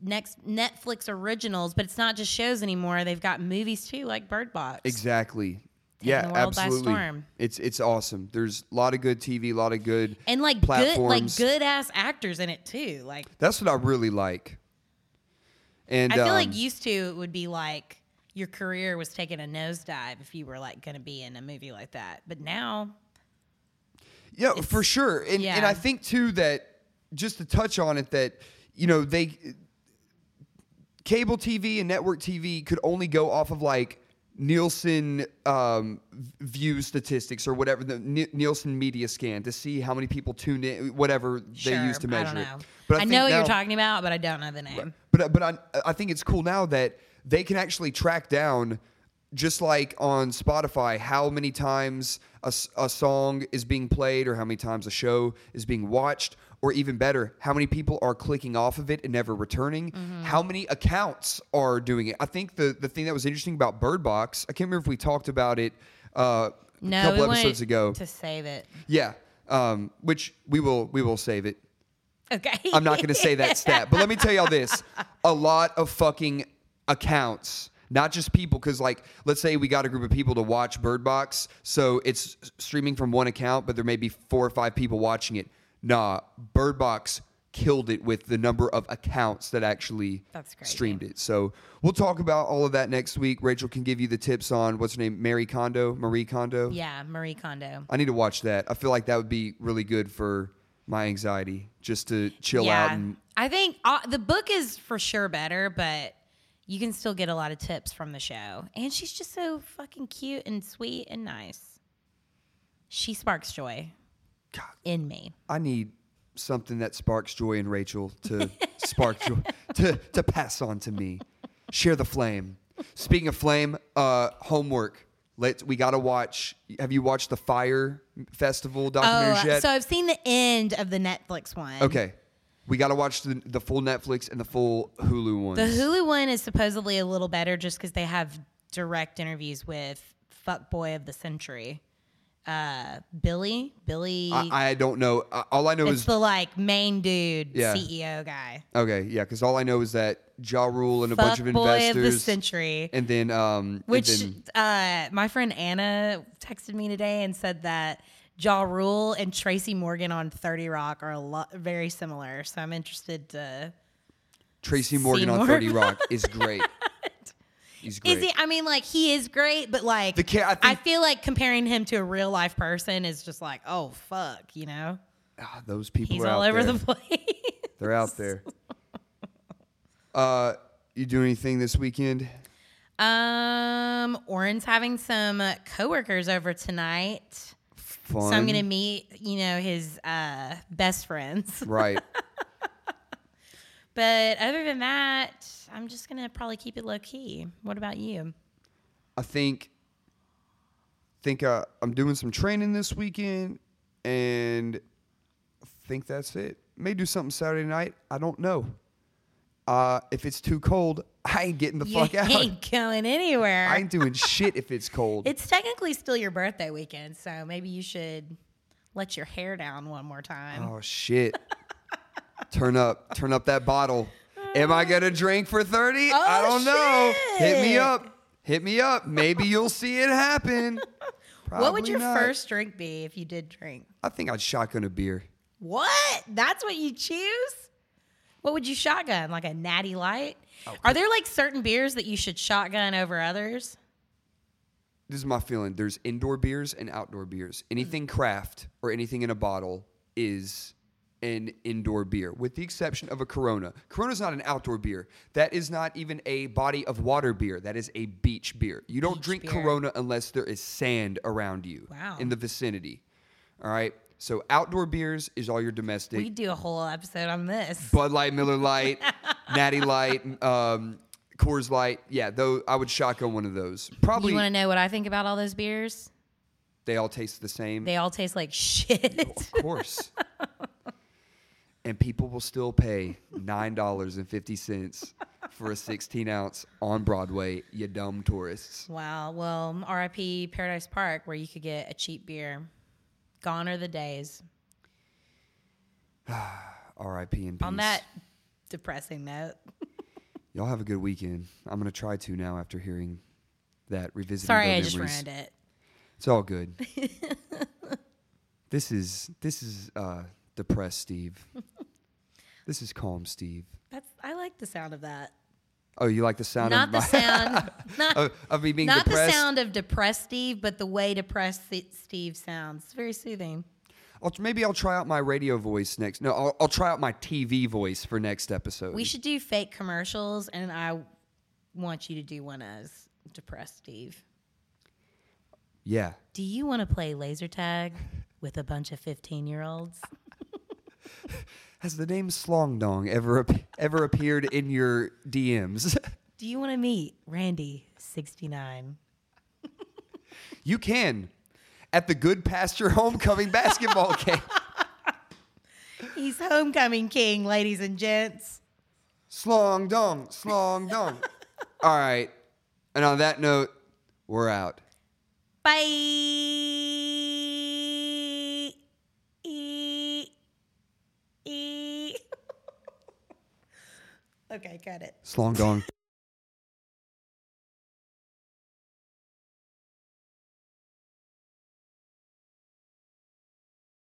next Netflix originals, but it's not just shows anymore. They've got movies too, like Bird Box. exactly. yeah, world by absolutely. It's it's awesome. There's a lot of good TV, a lot of good And like good, like good ass actors in it too. Like That's what I really like. And I feel um, like used to it would be like your career was taking a nosedive if you were like going to be in a movie like that. But now, Yeah, It's- for sure. And and. I think too that just to touch on it that you know they cable TV and network TV could only go off of like Nielsen um, view statistics or whatever the Ni- Nielsen media scan to see how many people tuned in, whatever they sure, use to I measure don't it. But I, think know what you're talking about, but I don't know the name. but but I, I think it's cool now that they can actually track down, just like on Spotify, how many times a, a song is being played, or how many times a show is being watched, or even better, how many people are clicking off of it and never returning. Mm-hmm. How many accounts are doing it? I think the the thing that was interesting about Bird Box, I can't remember if we talked about it uh, No, a couple we episodes ago. to save it. yeah, um, which we will we will save it. Okay. I'm not going to say that stat, but let me tell y'all this: a lot of fucking accounts, not just people. Because like, let's say we got a group of people to watch Bird Box, so it's streaming from one account, but there may be four or five people watching it. Nah, Bird Box killed it with the number of accounts that actually streamed it. So we'll talk about all of that next week. Rachel can give you the tips on what's her name, Mary Kondo, Marie Kondo. Yeah, Marie Kondo. I need to watch that. I feel like that would be really good for my anxiety, just to chill yeah. out and I think uh, the book is for sure better, but you can still get a lot of tips from the show. And she's just so fucking cute and sweet and nice. She sparks joy God, in me. I need something that sparks joy in Rachel to spark joy to to pass on to me. Share the flame. Speaking of flame, uh, homework. Let's we got to watch. Have you watched the Fire Festival documentaries Oh, yet? so I've seen the end of the Netflix one. okay, we got to watch the the full Netflix and the full Hulu one. The Hulu one is supposedly a little better just because they have direct interviews with fuckboy of the century, uh, Billy. Billy. I, I don't know. Uh, All I know it's is the like main dude, Yeah. CEO guy. okay, yeah, because all I know is that Ja Rule and a bunch of Fuckboy of the investors, century. and then um, and Which then- uh, my friend Anna texted me today and said that Ja Rule and Tracy Morgan on Thirty Rock are a lot very similar. So I'm interested to. Tracy Morgan on Seymour. 30 Rock is great. He's great. Is he? I mean, like he is great, but like The I I, feel like comparing him to a real life person is just like, oh fuck, you know, Ah, those people he's are all over there. the place. They're out there. Uh, you do anything this weekend? um, Oren's having some coworkers over tonight, Fun. so I'm gonna meet, you know, his uh, best friends. Right. But other than that, I'm just gonna probably keep it low key. What about you? I think think uh, I'm doing some training this weekend, and I think that's it. May do something Saturday night. I don't know. Uh, if it's too cold, I ain't getting the You fuck out. ain't going anywhere. I ain't doing shit if it's cold. It's technically still your birthday weekend, so maybe you should let your hair down one more time. oh shit! turn up, turn up that bottle. Am I gonna drink for thirty? I Oh, don't know. Hit me up. Hit me up. Maybe you'll see it happen. what would your not. first drink be if you did drink? I think I'd shotgun a beer. What? That's what you choose? What would you shotgun? Like a natty light? Oh, Are there like certain beers that you should shotgun over others? This is my feeling. There's indoor beers and outdoor beers. Anything mm-hmm. craft or anything in a bottle is an indoor beer, with the exception of a Corona. Corona's not an outdoor beer. That is not even a body of water beer. That is a beach beer. You don't Beach drink beer. Corona unless there is sand around you Wow. in the vicinity. All right. So outdoor beers is all your domestic. We do a whole episode on this. Bud Light, Miller Lite, Natty Light, um, Coors Light. Yeah, though I would shotgun one of those. Probably you want to know what I think about all those beers? they all taste the same. They all taste like shit. Of course. and people will still pay nine dollars and fifty cents for a sixteen ounce on Broadway. You dumb tourists. wow. Well, RIP Paradise Park, where you could get a cheap beer. Gone are the days. R.I.P. in peace. On that depressing note. y'all have a good weekend. I'm gonna try to now after hearing that revisiting. Sorry, I just ruined it. It's all good. this is this is uh, depressed Steve. this is calm Steve. That's I like the sound of that. Oh, you like the sound Not of the my- sound. Not, of, of me being not depressed? the sound of depressed Steve, but the way depressed Steve sounds. It's very soothing. I'll, maybe I'll try out my radio voice next. No, I'll, I'll try out my TV voice for next episode. We should do fake commercials, and I want you to do one as depressed Steve. Yeah. Do you want to play laser tag with a bunch of 15 year olds? Has the name Slongdong ever ever appeared in your DMs? Do you want to meet Randy, 69? you can at the Goodpasture Homecoming basketball game. He's homecoming king, ladies and gents. Slongdong, Slongdong. All right. And on that note, we're out. Bye. Okay, got it. Slongdong.